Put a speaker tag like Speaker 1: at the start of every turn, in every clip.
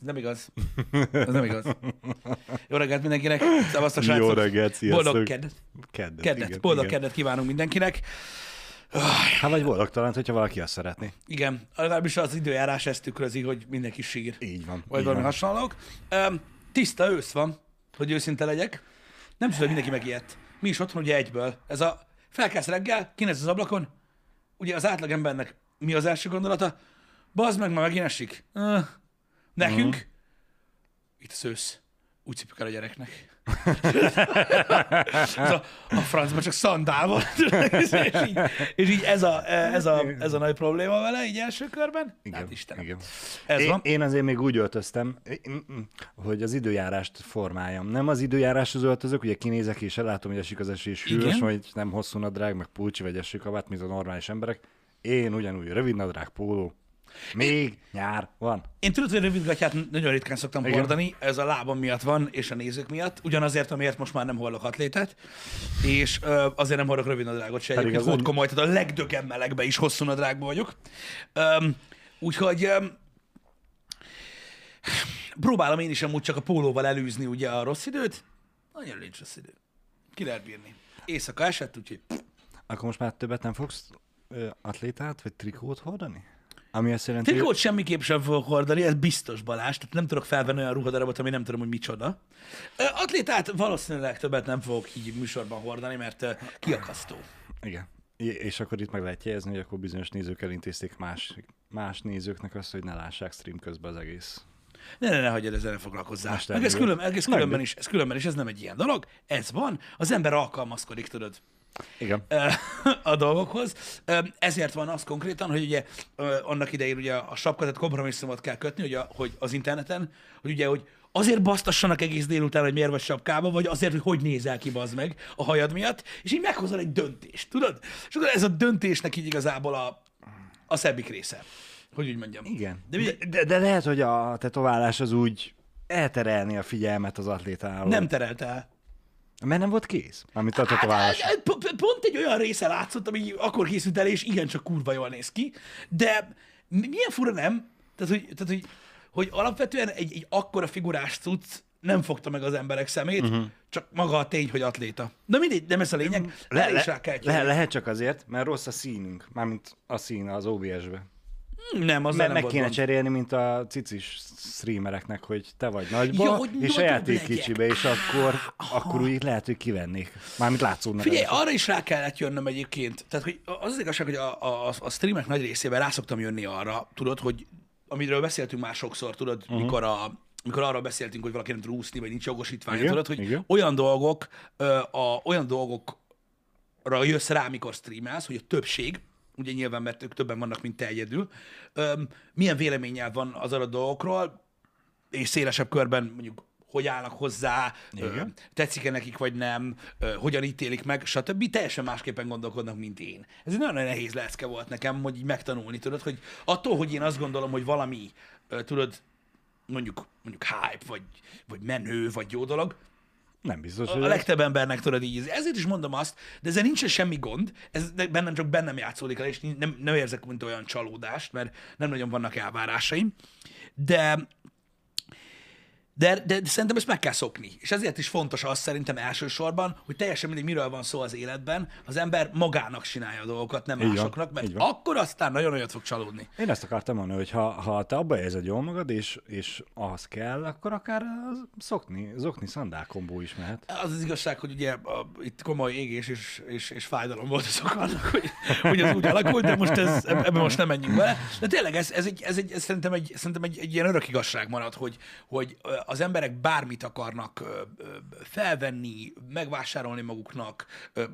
Speaker 1: Ez nem igaz. Ez nem igaz. Jó reggelt mindenkinek. Szevasztok,
Speaker 2: Jó
Speaker 1: srácok.
Speaker 2: reggelt, sziasztok.
Speaker 1: Boldog keddet.
Speaker 2: Keddet,
Speaker 1: Keddet.
Speaker 2: igen,
Speaker 1: Boldog
Speaker 2: igen.
Speaker 1: keddet kívánunk mindenkinek.
Speaker 2: Hát vagy boldog talán, hogyha valaki azt szeretné.
Speaker 1: Igen, legalábbis az időjárás ezt tükrözi, hogy mindenki sír.
Speaker 2: Így van.
Speaker 1: Vagy
Speaker 2: így
Speaker 1: valami
Speaker 2: van.
Speaker 1: hasonlók. Tiszta ősz van, hogy őszinte legyek. Nem tudom, hogy mindenki megijedt. Mi is otthon ugye egyből. Ez a felkelsz reggel, kinéz az ablakon, ugye az átlagembernek mi az első gondolata? Bazd meg, ma megint esik. Nekünk, uh-huh. itt az ősz. Úgy szipjuk el a gyereknek. ez a, a francban csak szandál van. és, így, és így ez a, ez, a, ez a nagy probléma vele, így első körben.
Speaker 2: Igen,
Speaker 1: hát Istenem.
Speaker 2: igen.
Speaker 1: Ez
Speaker 2: én,
Speaker 1: van.
Speaker 2: én azért még úgy öltöztem, hogy az időjárást formáljam. Nem az időjáráshoz öltözök, ugye kinézek és ellátom, hogy esik az eső és hűvös, vagy nem hosszú nadrág, meg pulcsi vagy esőkabát, mint a normális emberek. Én ugyanúgy rövid nadrág, póló. Még nyár van.
Speaker 1: Én tudod, hogy rövidgatját nagyon ritkán szoktam
Speaker 2: Igen.
Speaker 1: hordani, ez a lábam miatt van, és a nézők miatt, ugyanazért, amiért most már nem hordok atlétát, és ö, azért nem hordok rövid nadrágot se, egyébként hót komoly, tehát a legdögem melegbe is hosszú nadrágban vagyok. Öm, úgyhogy öm, próbálom én is amúgy csak a pólóval elűzni ugye a rossz időt, nagyon nincs rossz idő. Ki lehet bírni. Éjszaka esett, úgyhogy
Speaker 2: Akkor most már többet nem fogsz ö, atlétát vagy trikót hordani? Ami azt jelenti,
Speaker 1: Trikót semmiképp sem fogok hordani, ez biztos Balázs, tehát nem tudok felvenni olyan ruhadarabot, ami nem tudom, hogy micsoda. Atlétát valószínűleg többet nem fogok így műsorban hordani, mert kiakasztó.
Speaker 2: Igen. És akkor itt meg lehet jegyezni, hogy akkor bizonyos nézők elintézték más, más nézőknek azt, hogy ne lássák stream közben az egész.
Speaker 1: Ne, ne, ne hagyjad ezzel ne foglalkozzál. Meg ez, külön, ez, különben is, ez különben is, ez nem egy ilyen dolog. Ez van, az ember alkalmazkodik, tudod.
Speaker 2: Igen.
Speaker 1: a dolgokhoz. Ezért van az konkrétan, hogy ugye annak idején ugye a sapka, tehát kompromisszumot kell kötni, a, hogy az interneten, hogy ugye, hogy azért basztassanak egész délután, hogy miért vagy sapkába, vagy azért, hogy hogy nézel ki, bazd meg a hajad miatt, és így meghozol egy döntést, tudod? És akkor ez a döntésnek így igazából a, a szebbik része. Hogy úgy mondjam.
Speaker 2: Igen.
Speaker 1: De,
Speaker 2: De,
Speaker 1: de
Speaker 2: de, lehet, hogy a tetoválás az úgy elterelni a figyelmet az atlétáról.
Speaker 1: nem terelt el.
Speaker 2: Mert nem volt kész, amit a tetoválás.
Speaker 1: Hát, p- pont egy olyan része látszott, ami akkor készült el, és igencsak kurva jól néz ki, de mi- milyen fura nem? Tehát, hogy, tehát, hogy, hogy alapvetően egy, egy akkora figurás cucc nem fogta meg az emberek szemét, uh-huh. csak maga a tény, hogy atléta. De mindegy, nem ez a lényeg, le, le,
Speaker 2: le, lehet csak azért, mert rossz a színünk, mármint a szín az OBS-be.
Speaker 1: Nem, az
Speaker 2: Mert meg kéne
Speaker 1: gond.
Speaker 2: cserélni, mint a cicis streamereknek, hogy te vagy nagyba,
Speaker 1: Ja, hogy
Speaker 2: és a játék
Speaker 1: legyek.
Speaker 2: kicsibe, és akkor, akkor úgy lehet, hogy kivennék. Mármint látszódnak.
Speaker 1: Figyelj,
Speaker 2: ezek.
Speaker 1: arra is rá kellett jönnöm egyébként. Tehát, hogy az az igazság, hogy a, a, a streamek nagy részében rá szoktam jönni arra, tudod, hogy amiről beszéltünk már sokszor, tudod, uh-huh. mikor a mikor arról beszéltünk, hogy valaki nem tud úszni, vagy nincs jogosítványa, tudod, hogy
Speaker 2: igen.
Speaker 1: olyan dolgok, ö, a, olyan dolgokra jössz rá, mikor streamelsz, hogy a többség, ugye nyilván, mert ők többen vannak, mint te egyedül, ö, milyen véleménnyel van az adott dolgokról, és szélesebb körben mondjuk hogy állnak hozzá,
Speaker 2: Igen.
Speaker 1: tetszik-e nekik, vagy nem, hogyan ítélik meg, stb. Teljesen másképpen gondolkodnak, mint én. Ez egy nagyon nehéz lecke volt nekem, hogy így megtanulni, tudod, hogy attól, hogy én azt gondolom, hogy valami, tudod, mondjuk, mondjuk hype, vagy, vagy menő, vagy jó dolog,
Speaker 2: Nem biztos,
Speaker 1: a
Speaker 2: hogy...
Speaker 1: legtöbb embernek tudod így. Ezért is mondom azt, de ezzel nincsen semmi gond, ez bennem csak bennem játszódik el, és nem, nem érzek mint olyan csalódást, mert nem nagyon vannak elvárásaim, de de, de, de szerintem ezt meg kell szokni. És ezért is fontos az szerintem elsősorban, hogy teljesen mindegy, miről van szó az életben, az ember magának csinálja a dolgokat, nem
Speaker 2: Így van,
Speaker 1: másoknak, mert
Speaker 2: van.
Speaker 1: akkor aztán nagyon nagyot fog csalódni.
Speaker 2: Én ezt akartam mondani, hogy ha, ha te abba érzed jól magad, és, és ahhoz kell, akkor akár az szokni, zokni szandál kombó is mehet.
Speaker 1: Az az igazság, hogy ugye a, itt komoly égés és, és, és fájdalom volt azok annak, hogy, hogy ez úgy alakult, de most ez, ebben most nem menjünk bele. De tényleg ez, ez, egy, ez, egy, ez szerintem, egy, szerintem egy, egy ilyen örök igazság marad, hogy, hogy ö, az emberek bármit akarnak felvenni, megvásárolni maguknak,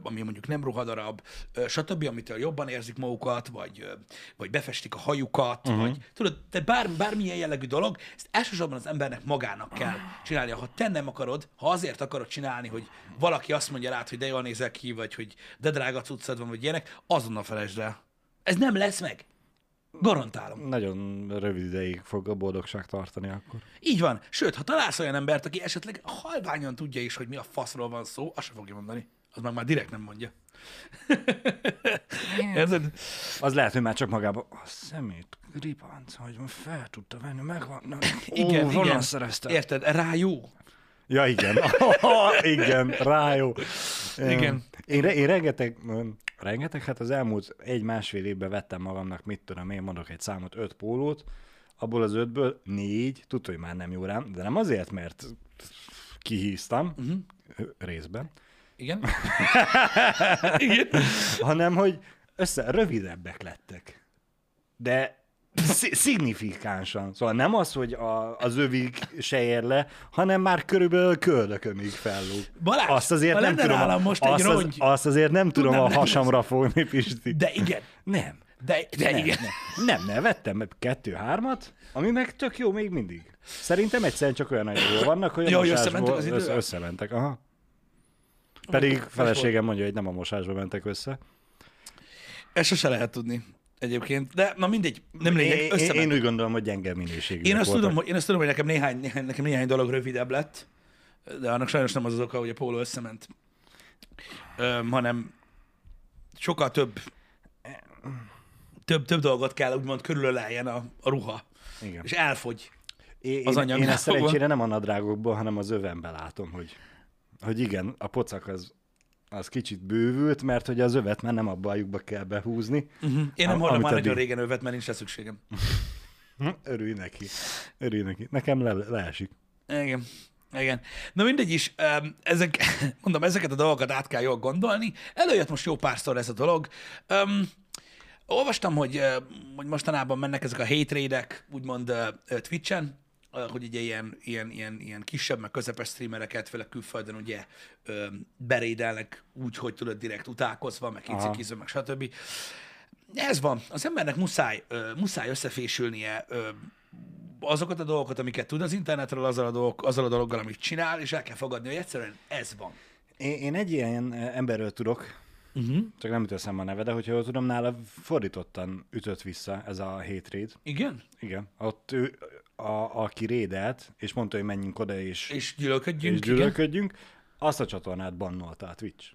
Speaker 1: ami mondjuk nem ruhadarab, stb., amitől jobban érzik magukat, vagy, vagy befestik a hajukat, uh-huh. vagy tudod, te bár, bármilyen jellegű dolog, ezt elsősorban az embernek magának kell csinálnia. Ha te nem akarod, ha azért akarod csinálni, hogy valaki azt mondja rád, hogy de jól nézel ki, vagy hogy de drága cuccad van, vagy ilyenek, azonnal felejtsd el. Ez nem lesz meg. Garantálom.
Speaker 2: Nagyon rövid ideig fog a boldogság tartani akkor.
Speaker 1: Így van. Sőt, ha találsz olyan embert, aki esetleg halványan tudja is, hogy mi a faszról van szó, azt sem fogja mondani. Az meg már direkt nem mondja. Érted?
Speaker 2: Az lehet, hogy már csak magában a szemét ribanc, hogy fel tudta venni, megvan. Na,
Speaker 1: Igen,
Speaker 2: ó,
Speaker 1: igen.
Speaker 2: szerezte?
Speaker 1: Érted? Rá jó.
Speaker 2: Ja, igen. igen, rá jó.
Speaker 1: Igen.
Speaker 2: Én, re- én rengeteg, ö, rengeteg, hát az elmúlt egy-másfél évben vettem magamnak, mit tudom én, mondok egy számot, öt pólót, abból az ötből négy, tudta, hogy már nem jó rám, de nem azért, mert kihíztam, uh-huh. részben,
Speaker 1: Igen. Igen.
Speaker 2: hanem hogy össze rövidebbek lettek. De szignifikánsan. Szóval nem az, hogy a, az övig se ér le, hanem már körülbelül köldökömig fellúg.
Speaker 1: Balázs,
Speaker 2: azt azért nem tudom,
Speaker 1: nálam most egy
Speaker 2: azt, az,
Speaker 1: rongy-
Speaker 2: azt azért nem tudom
Speaker 1: Tudnám,
Speaker 2: a
Speaker 1: nem
Speaker 2: hasamra fogni, Pisti.
Speaker 1: De igen.
Speaker 2: Nem.
Speaker 1: De, de
Speaker 2: Nem,
Speaker 1: igen.
Speaker 2: nem, nem, nem, vettem kettő-hármat, ami meg tök jó még mindig. Szerintem egyszerűen csak olyan nagyon jó vannak, hogy a
Speaker 1: Jó, hogy
Speaker 2: mosásból
Speaker 1: összementek az
Speaker 2: össze, összementek. Aha. Pedig feleségem mondja, hogy nem a mosásba mentek össze.
Speaker 1: Ezt sose lehet tudni egyébként. De na mindegy, nem lényeg,
Speaker 2: Én, én,
Speaker 1: összementek.
Speaker 2: én úgy gondolom, hogy gyenge minőségű.
Speaker 1: Én azt, tudom, hogy, én azt tudom, hogy nekem néhány, nekem néhány dolog rövidebb lett, de annak sajnos nem az az oka, hogy a póló összement, Öm, hanem sokkal több, több, több dolgot kell úgymond körülöleljen a, a ruha,
Speaker 2: Igen.
Speaker 1: és elfogy.
Speaker 2: Én,
Speaker 1: az
Speaker 2: én,
Speaker 1: anyagnál
Speaker 2: én ezt szerencsére nem a nadrágokból, hanem az övemben látom, hogy, hogy igen, a pocak az, az kicsit bővült, mert hogy az övet már nem abba a lyukba kell behúzni.
Speaker 1: Uh-huh. Én nem
Speaker 2: amit
Speaker 1: már nagyon régen övet, mert nincs rá szükségem.
Speaker 2: Örülj neki. Örülj neki. Nekem le, leesik.
Speaker 1: Igen. Igen. Na mindegy is, ezek, mondom, ezeket a dolgokat át kell jól gondolni. Előjött most jó párszor ez a dolog. Um, olvastam, hogy, hogy mostanában mennek ezek a hate raidek, úgymond Twitch-en, hogy ugye ilyen, ilyen, ilyen, ilyen kisebb, meg közepes streamereket, főleg külföldön ugye ö, berédelnek úgy, hogy tudod direkt utálkozva, meg
Speaker 2: Aha.
Speaker 1: kicikizve, meg stb. Ez van. Az embernek muszáj, ö, muszáj összefésülnie ö, azokat a dolgokat, amiket tud az internetről, azzal a, dolog, azzal a dologgal, amit csinál, és el kell fogadni, hogy egyszerűen ez van.
Speaker 2: Én, én egy ilyen emberről tudok, uh-huh. csak nem jut eszembe a neve, de hogyha jól tudom, nála fordítottan ütött vissza ez a hate raid.
Speaker 1: Igen?
Speaker 2: Igen. Ott ő, a, aki rédelt, és mondta, hogy menjünk oda, és,
Speaker 1: És gyűlölködjünk,
Speaker 2: és gyűlölködjünk, azt a csatornát bannolta a Twitch.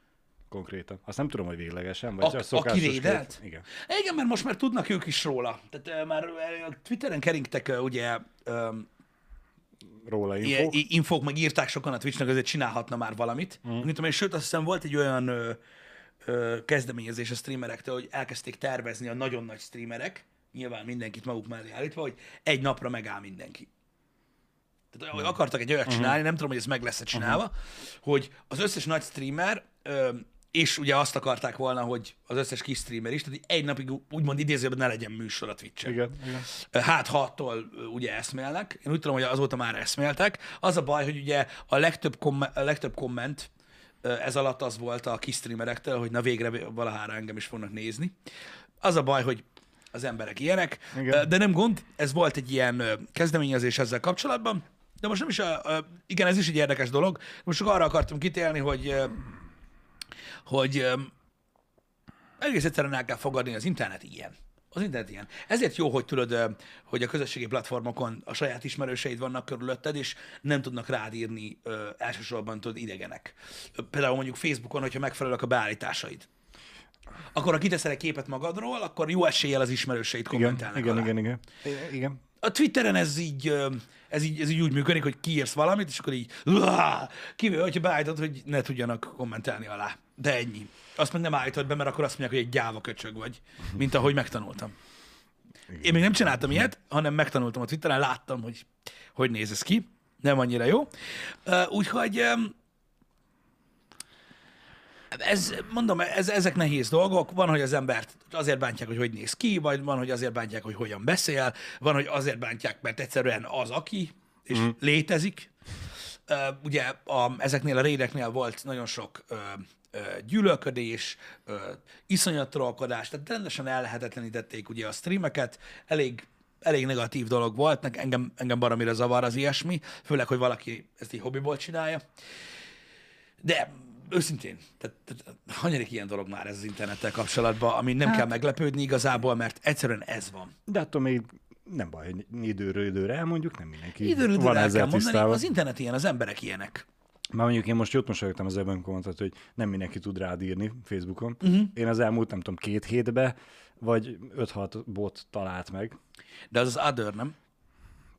Speaker 2: Konkrétan. Azt nem tudom, hogy véglegesen, vagy
Speaker 1: A-
Speaker 2: csak
Speaker 1: aki rédelt?
Speaker 2: Igen.
Speaker 1: igen. Mert most már tudnak ők is róla. Tehát uh, már uh, a Twitteren keringtek uh, ugye um,
Speaker 2: Róla info.
Speaker 1: ilyen infók, meg írták sokan a Twitchnek, azért csinálhatna már valamit. Mm. Mint tudom én, sőt, azt hiszem volt egy olyan ö, ö, kezdeményezés a streamerektől, hogy elkezdték tervezni a nagyon nagy streamerek, nyilván mindenkit maguk mellé állítva, hogy egy napra megáll mindenki. Tehát hogy akartak egy olyat csinálni, nem tudom, hogy ez meg lesz-e csinálva, hogy az összes nagy streamer, és ugye azt akarták volna, hogy az összes kis streamer is, tehát egy napig úgymond idézőben ne legyen műsor a Twitch-en.
Speaker 2: Igen, igen.
Speaker 1: Hát ha attól ugye eszmélnek, én úgy tudom, hogy azóta már eszméltek. Az a baj, hogy ugye a legtöbb, kom- a legtöbb komment ez alatt az volt a kis streamerektől, hogy na végre valahára engem is fognak nézni. Az a baj, hogy az emberek ilyenek,
Speaker 2: Igen.
Speaker 1: De nem gond, ez volt egy ilyen kezdeményezés ezzel kapcsolatban, de most nem is, a, a, igen, ez is egy érdekes dolog, most csak arra akartam kitélni, hogy, hogy egész egyszerűen el kell fogadni, az internet ilyen. Az internet ilyen. Ezért jó, hogy tudod, hogy a közösségi platformokon a saját ismerőseid vannak körülötted, és nem tudnak rád írni ö, elsősorban tudod idegenek. Például mondjuk Facebookon, hogyha megfelelnek a beállításaid. Akkor ha kiteszel egy képet magadról, akkor jó eséllyel az ismerőseid kommentelnek
Speaker 2: igen,
Speaker 1: alá.
Speaker 2: igen, igen. Igen.
Speaker 1: A Twitteren ez így, ez így, ez így úgy működik, hogy kiírsz valamit, és akkor így, kivéve, hogyha beállítod, hogy ne tudjanak kommentelni alá. De ennyi. Azt meg nem állítod be, mert akkor azt mondják, hogy egy gyáva köcsög vagy, mint ahogy megtanultam. Én még nem csináltam ilyet, hanem megtanultam a Twitteren, láttam, hogy hogy néz ez ki. Nem annyira jó. Úgyhogy ez, mondom, ez, ezek nehéz dolgok. Van, hogy az embert azért bántják, hogy hogy néz ki, vagy van, hogy azért bántják, hogy hogyan beszél, van, hogy azért bántják, mert egyszerűen az, aki, és mm. létezik. Ugye a, ezeknél a rédeknél volt nagyon sok uh, uh, gyűlölködés, uh, iszonyat trollkodás, tehát rendesen ellehetetlenítették ugye a streameket, elég elég negatív dolog volt, Nek- engem, engem baromira zavar az ilyesmi, főleg, hogy valaki ezt így hobbiból csinálja. De őszintén, tehát, tehát hanyadik ilyen dolog már ez az internettel kapcsolatban, ami nem hát. kell meglepődni igazából, mert egyszerűen ez van.
Speaker 2: De attól még nem baj, hogy időről időre elmondjuk, nem mindenki
Speaker 1: Időről
Speaker 2: van
Speaker 1: időre el
Speaker 2: ezzel
Speaker 1: kell mondani, az internet ilyen, az emberek ilyenek.
Speaker 2: Már mondjuk én most jót mosolyogtam az ebben kommentet, hogy nem mindenki tud rád írni Facebookon. Uh-huh. Én az elmúlt, nem tudom, két hétbe, vagy 5-6 bot talált meg.
Speaker 1: De az az other, nem?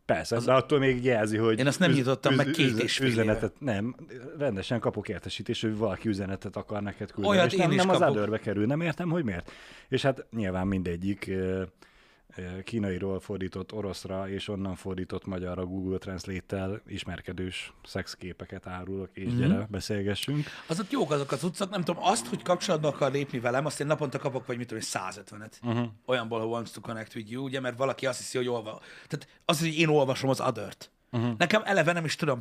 Speaker 2: Persze, az... de attól még jelzi, hogy...
Speaker 1: Én azt nem nyitottam meg két és fél
Speaker 2: Üzenetet, nem, rendesen kapok értesítés, hogy valaki üzenetet akar neked küldeni.
Speaker 1: Olyat
Speaker 2: és
Speaker 1: én
Speaker 2: nem,
Speaker 1: is
Speaker 2: nem az
Speaker 1: kapok.
Speaker 2: otherbe kerül, nem értem, hogy miért. És hát nyilván mindegyik kínairól fordított oroszra, és onnan fordított magyarra Google Translate-tel ismerkedős szexképeket árulok, és
Speaker 1: Mhm.
Speaker 2: mm-hmm. gyere, beszélgessünk.
Speaker 1: Azok jók azok az utcak, nem tudom, azt, hogy kapcsolatba akar lépni velem, azt én naponta kapok, vagy mit tudom, én, 150-et. Uh-huh. Olyanból, ha wants to connect with you, ugye, mert valaki azt hiszi, hogy olva. Tehát az, hogy én olvasom az adört. Uh-huh. Nekem eleve nem is tudom,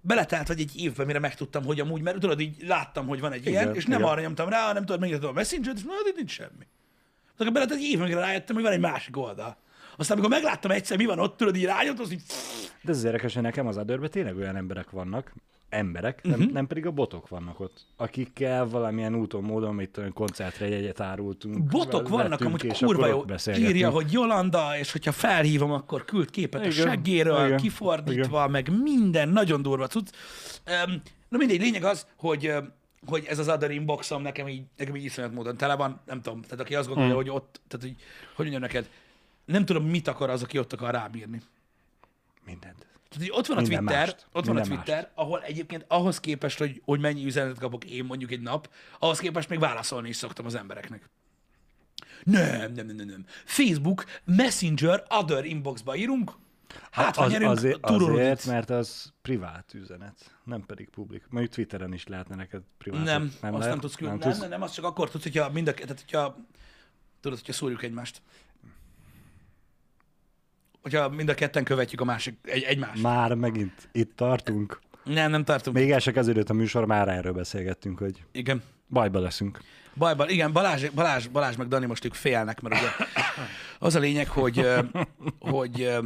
Speaker 1: beletelt vagy egy évben, mire megtudtam, hogy amúgy, mert tudod, így láttam, hogy van egy igen, ilyen, és nem
Speaker 2: igen.
Speaker 1: arra nyomtam rá, hanem tudod, megnyitom a messenger és mondom, itt nincs semmi. Tehát beletelt egy évben, mire rájöttem, hogy van egy másik oldal. Aztán, amikor megláttam egyszer, mi van ott, tudod, így rányomtam, az így,
Speaker 2: De ez az érdekes, hogy nekem az adőrben tényleg olyan emberek vannak, emberek, uh-huh.
Speaker 1: Mhm.
Speaker 2: nem, nem pedig a botok vannak ott, akikkel valamilyen úton, módon, mit tudom, koncertre jegyet árultunk.
Speaker 1: botok vannak, amúgy kurva
Speaker 2: akkor
Speaker 1: jó. Írja, hogy Jolanda, és hogyha felhívom, akkor küld képet a
Speaker 2: Igen,
Speaker 1: seggéről,
Speaker 2: igen,
Speaker 1: kifordítva, meg minden, nagyon durva cucc. Um, na mindegy, lényeg az, hogy hogy ez az other inboxom nekem így, nekem így iszonyat módon tele van, nem tudom, tehát aki azt gondolja,
Speaker 2: Hmm.
Speaker 1: hogy ott, tehát hogy, hogy mondjam neked, nem tudom, mit akar az, aki ott akar rábírni.
Speaker 2: Mindent.
Speaker 1: Tehát, hogy ott van a
Speaker 2: Minden
Speaker 1: Twitter,
Speaker 2: mást.
Speaker 1: ott van a
Speaker 2: Minden
Speaker 1: Twitter, ahol egyébként ahhoz képest, hogy, hogy mennyi üzenetet kapok én mondjuk egy nap, ahhoz képest még válaszolni is szoktam az embereknek. Nem, nem, nem, nem, nem. Facebook, Messenger, Other inboxba írunk, hát ha
Speaker 2: az,
Speaker 1: nyerünk,
Speaker 2: azért, azért, mert az privát üzenet, nem pedig publik. Mondjuk Twitteren is lehetne neked privát.
Speaker 1: Nem, nem azt
Speaker 2: lehet?
Speaker 1: nem tudsz küldeni. Nem, nem, nem, azt csak akkor tudsz, hogyha mind a, tehát hogyha, tudod, hogyha szúrjuk egymást. Hogyha mind a ketten követjük a másik, egy, egymást.
Speaker 2: Már megint itt tartunk.
Speaker 1: Nem, nem tartunk.
Speaker 2: Még el se kezdődött a műsor, már erről beszélgettünk, hogy
Speaker 1: Igen.
Speaker 2: bajba leszünk.
Speaker 1: Bajban, igen, Balázs, Balázs, Balázs meg Dani most ők félnek, mert ugye az a lényeg, hogy, hogy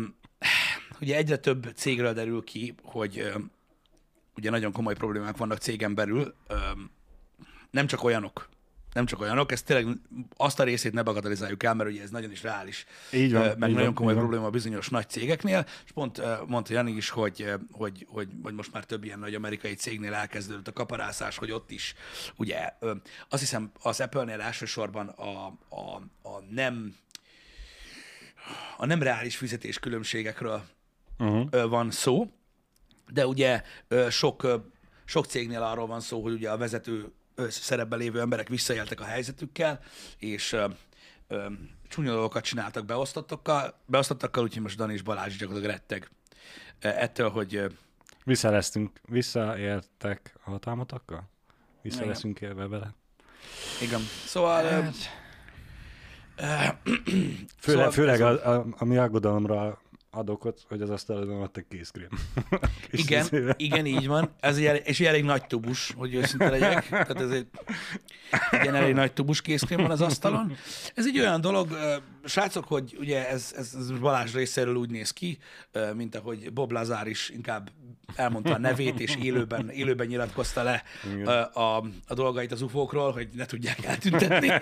Speaker 1: ugye egyre több cégről derül ki, hogy ugye nagyon komoly problémák vannak cégen belül, nem csak olyanok, nem csak olyanok, ezt tényleg azt a részét ne bagatelizáljuk el, mert ugye ez nagyon is reális,
Speaker 2: Így van, így
Speaker 1: meg
Speaker 2: van,
Speaker 1: nagyon komoly
Speaker 2: így van.
Speaker 1: probléma bizonyos nagy cégeknél, és pont mondta Jani is, hogy, hogy, hogy, hogy most már több ilyen nagy amerikai cégnél elkezdődött a kaparászás, hogy ott is, ugye azt hiszem az Apple-nél elsősorban a, a, a nem a nem reális fizetés különbségekről
Speaker 2: Uh-huh.
Speaker 1: van szó, de ugye sok, sok cégnél arról van szó, hogy ugye a vezető szerepben lévő emberek visszaéltek a helyzetükkel, és csúnya dolgokat csináltak beosztottakkal, beosztottakkal, úgyhogy most Dani és Balázs gyakorlatilag retteg ettől, hogy ö,
Speaker 2: Vissza lesztünk, visszaértek a hatalmatokkal? Vissza
Speaker 1: Igen.
Speaker 2: leszünk élve vele.
Speaker 1: igen. Szóval... Ö,
Speaker 2: Főleg,
Speaker 1: Szóval
Speaker 2: főleg
Speaker 1: ez
Speaker 2: a, a, ami aggodalomra ad okot, hogy az asztalon ott egy kézkrém. Kis
Speaker 1: Igen,
Speaker 2: izével.
Speaker 1: igen, így van. Ez egy, és egy elég nagy tubus, hogy őszinte legyek. Tehát ez egy igen, elég nagy tubus készkrém van az asztalon. Ez egy olyan dolog, srácok, hogy ugye ez, ez, ez Balázs részéről úgy néz ki, mint ahogy Bob Lazar is inkább elmondta a nevét, és élőben, élőben nyilatkozta le
Speaker 2: Igen.
Speaker 1: a, a dolgait az ufókról, hogy ne tudják eltüntetni.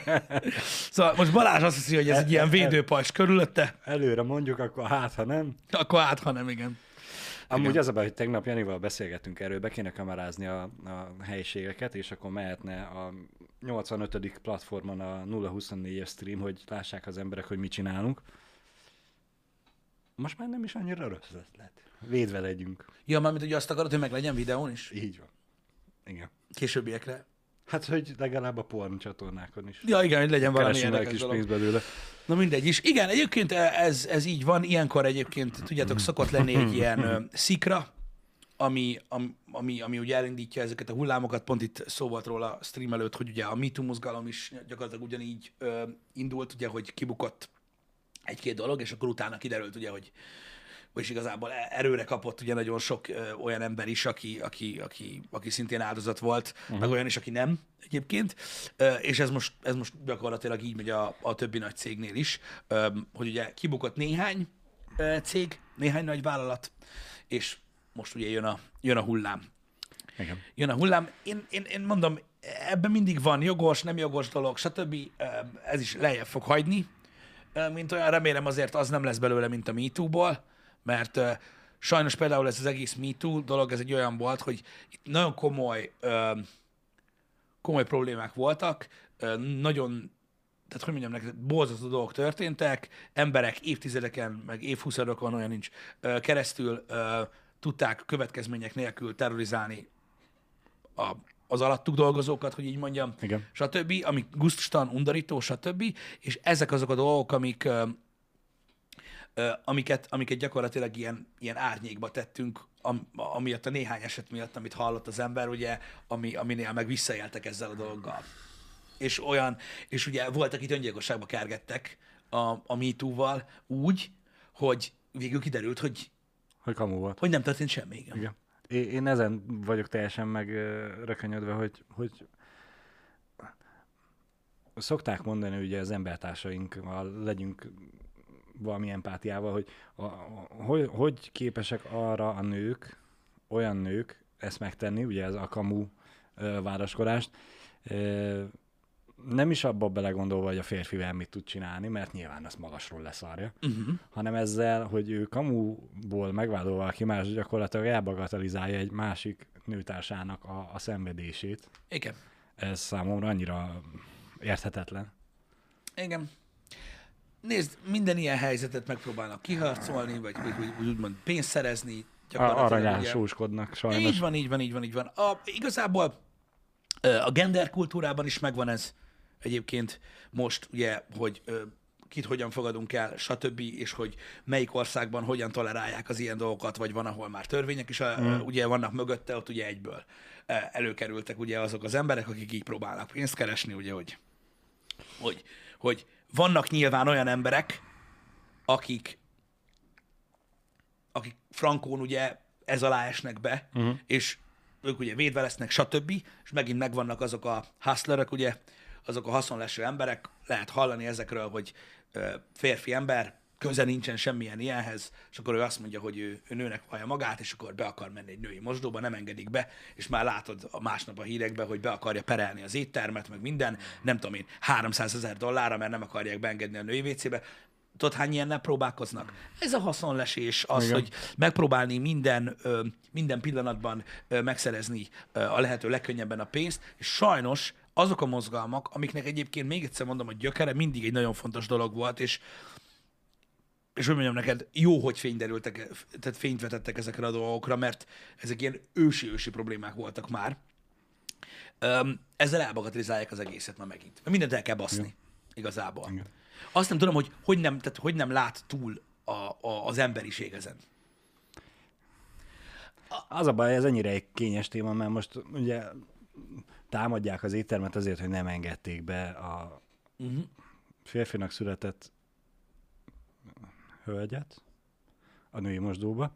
Speaker 1: Szóval most Balázs azt hiszi, hogy ez egy ilyen védőpajzs körülötte,
Speaker 2: Előre mondjuk, akkor hát, ha nem.
Speaker 1: Akkor át, ha nem, igen.
Speaker 2: Amúgy
Speaker 1: Igen.
Speaker 2: az a baj, hogy tegnap Janival beszélgettünk erről, be kéne kamerázni a, a helyiségeket, és akkor mehetne a 85. platformon a 024-es stream, hogy lássák az emberek, hogy mit csinálunk. Most már nem is annyira rossz ötlet. Védve legyünk.
Speaker 1: Ja, mármint, hogy azt akarod, hogy meg legyen videón is?
Speaker 2: Így van. Igen.
Speaker 1: Későbbiekre.
Speaker 2: Hát, hogy legalább a porn csatornákon is.
Speaker 1: Ja, igen, hogy legyen valami érdekes
Speaker 2: kis
Speaker 1: dolog.
Speaker 2: pénzt belőle.
Speaker 1: Na mindegy is. Igen, egyébként ez, ez így van. Ilyenkor egyébként, tudjátok, szokott lenni egy ilyen szikra, ami, ami, ami, ami ugye elindítja ezeket a hullámokat. Pont itt szó volt róla a stream előtt, hogy ugye a MeToo mozgalom is gyakorlatilag ugyanígy ö, indult, ugye, hogy kibukott egy-két dolog, és akkor utána kiderült ugye, hogy vagyis igazából e- erőre kapott ugye nagyon sok ö, olyan ember is, aki, aki, aki, aki szintén áldozat volt, uh-huh. meg olyan is, aki nem egyébként, ö, és ez most, ez most gyakorlatilag így megy a, a többi nagy cégnél is, ö, hogy ugye kibukott néhány ö, cég, néhány nagy vállalat, és most ugye jön a, jön a hullám.
Speaker 2: Igen.
Speaker 1: Jön a hullám. Én, én, én mondom, ebben mindig van jogos, nem jogos dolog, stb. Ez is lejjebb fog hagyni, mint olyan, remélem azért az nem lesz belőle, mint a MeToo-ból, mert ö, sajnos például ez az egész MeToo dolog, ez egy olyan volt, hogy itt nagyon komoly, ö, komoly problémák voltak, ö, nagyon tehát hogy mondjam neked, borzasztó dolgok történtek, emberek évtizedeken, meg évhuszadokon, olyan nincs, keresztül tudták következmények nélkül terrorizálni a, az alattuk dolgozókat, hogy így mondjam,
Speaker 2: Igen.
Speaker 1: stb., amik gusztustalan, undorító, stb., és ezek azok a dolgok, amik, amiket, amiket gyakorlatilag ilyen, ilyen árnyékba tettünk, am, amiatt a néhány eset miatt, amit hallott az ember, ugye, ami, aminél meg visszaéltek ezzel a dologgal. És olyan, és ugye voltak itt öngyilkosságba kergettek a, a MeToo-val úgy, hogy végül kiderült, hogy,
Speaker 2: Hogy kamu volt.
Speaker 1: hogy nem történt semmi. Igen.
Speaker 2: Igen. Én, ezen vagyok teljesen meg ö, rökönyödve, hogy, hogy szokták mondani ugye az embertársainkkal, legyünk valami empátiával, hogy a, a, hogy, hogy képesek arra a nők, olyan nők ezt megtenni, ugye ez a kamu ö, vádaskodást, ö, nem is abba belegondolva, hogy a férfivel mit tud csinálni, mert nyilván azt magasról leszarja,
Speaker 1: Uh-huh.
Speaker 2: hanem ezzel, hogy ő kamuból megvádol valaki más, gyakorlatilag elbagatelizálja egy másik nőtársának a, a szenvedését.
Speaker 1: Igen.
Speaker 2: Ez számomra annyira érthetetlen.
Speaker 1: Igen. Nézd, minden ilyen helyzetet megpróbálnak kiharcolni, vagy, vagy, vagy, úgymond pénzt szerezni.
Speaker 2: Aranyán sóskodnak sajnos.
Speaker 1: Így van, így van, így van, így van. A, igazából a gender kultúrában is megvan ez egyébként most, ugye, hogy kit hogyan fogadunk el, stb., és hogy melyik országban hogyan tolerálják az ilyen dolgokat, vagy van, ahol már törvények is, mm. ugye vannak mögötte, ott ugye egyből előkerültek ugye azok az emberek, akik így próbálnak pénzt keresni, ugye, hogy, hogy, hogy vannak nyilván olyan emberek, akik akik frankón ugye ez alá esnek be, uh-huh. és ők ugye védve lesznek, stb. És megint megvannak azok a hustlerek, ugye, azok a haszonleső emberek, lehet hallani ezekről, hogy férfi ember, köze nincsen semmilyen ilyenhez, és akkor ő azt mondja, hogy ő, ő nőnek vallja magát, és akkor be akar menni egy női mosdóba, nem engedik be, és már látod a másnap a hírekben, hogy be akarja perelni az éttermet, meg minden, nem tudom én, 300 ezer dollárra, mert nem akarják beengedni a női WC-be. Tudod, hány ilyennel próbálkoznak? Ez a haszonlesés, az,
Speaker 2: Igen.
Speaker 1: hogy megpróbálni minden, minden pillanatban megszerezni a lehető legkönnyebben a pénzt, és sajnos azok a mozgalmak, amiknek egyébként még egyszer mondom, hogy gyökere mindig egy nagyon fontos dolog volt, és és hogy mondjam neked, jó, hogy fény derültek, tehát fényt vetettek ezekre a dolgokra, mert ezek ilyen ősi-ősi problémák voltak már. Öm, ezzel elbagatilizálják az egészet már megint. Mindent el kell baszni, igazából.
Speaker 2: Igen.
Speaker 1: Azt nem tudom, hogy hogy nem, tehát hogy nem lát túl a, a, az emberiség ezen.
Speaker 2: Az a baj, ez ennyire egy kényes téma, mert most ugye támadják az éttermet azért, hogy nem engedték be a
Speaker 1: Uh-huh.
Speaker 2: férfinak született hölgyet a női mosdóba.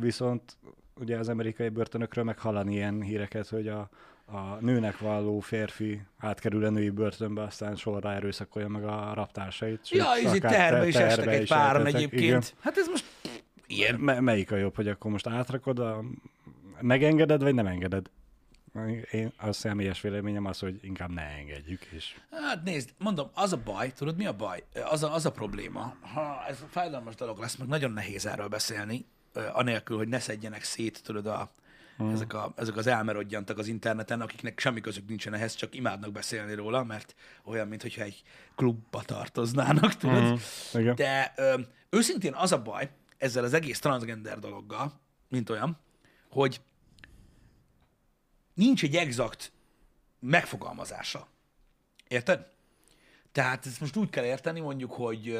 Speaker 2: Viszont ugye az amerikai börtönökről meg hallani ilyen híreket, hogy a, a nőnek valló férfi átkerül a női börtönbe, aztán sorra erőszakolja meg a raptársait.
Speaker 1: Ja,
Speaker 2: akár
Speaker 1: terve
Speaker 2: te-
Speaker 1: is estek egy páran
Speaker 2: eltettek.
Speaker 1: egyébként.
Speaker 2: Igen.
Speaker 1: Hát ez most ilyen.
Speaker 2: Me- melyik a jobb, hogy akkor most átrakod, a... megengeded, vagy nem engeded? Én a személyes véleményem az, hogy inkább ne engedjük, és
Speaker 1: Hát nézd, mondom, az a baj, tudod mi a baj? Az a, az a probléma, ha ez a fájdalmas dolog lesz, meg nagyon nehéz erről beszélni, anélkül, hogy ne szedjenek szét, tudod, a, hmm. ezek, a, ezek az elmerodjantak az interneten, akiknek semmi közük nincsen ehhez, csak imádnak beszélni róla, mert olyan, mintha egy klubba tartoznának, tudod.
Speaker 2: Mhm, igen.
Speaker 1: De ö, őszintén az a baj ezzel az egész transgender dologgal, mint olyan, hogy nincs egy exakt megfogalmazása. Érted? Tehát ezt most úgy kell érteni, mondjuk, hogy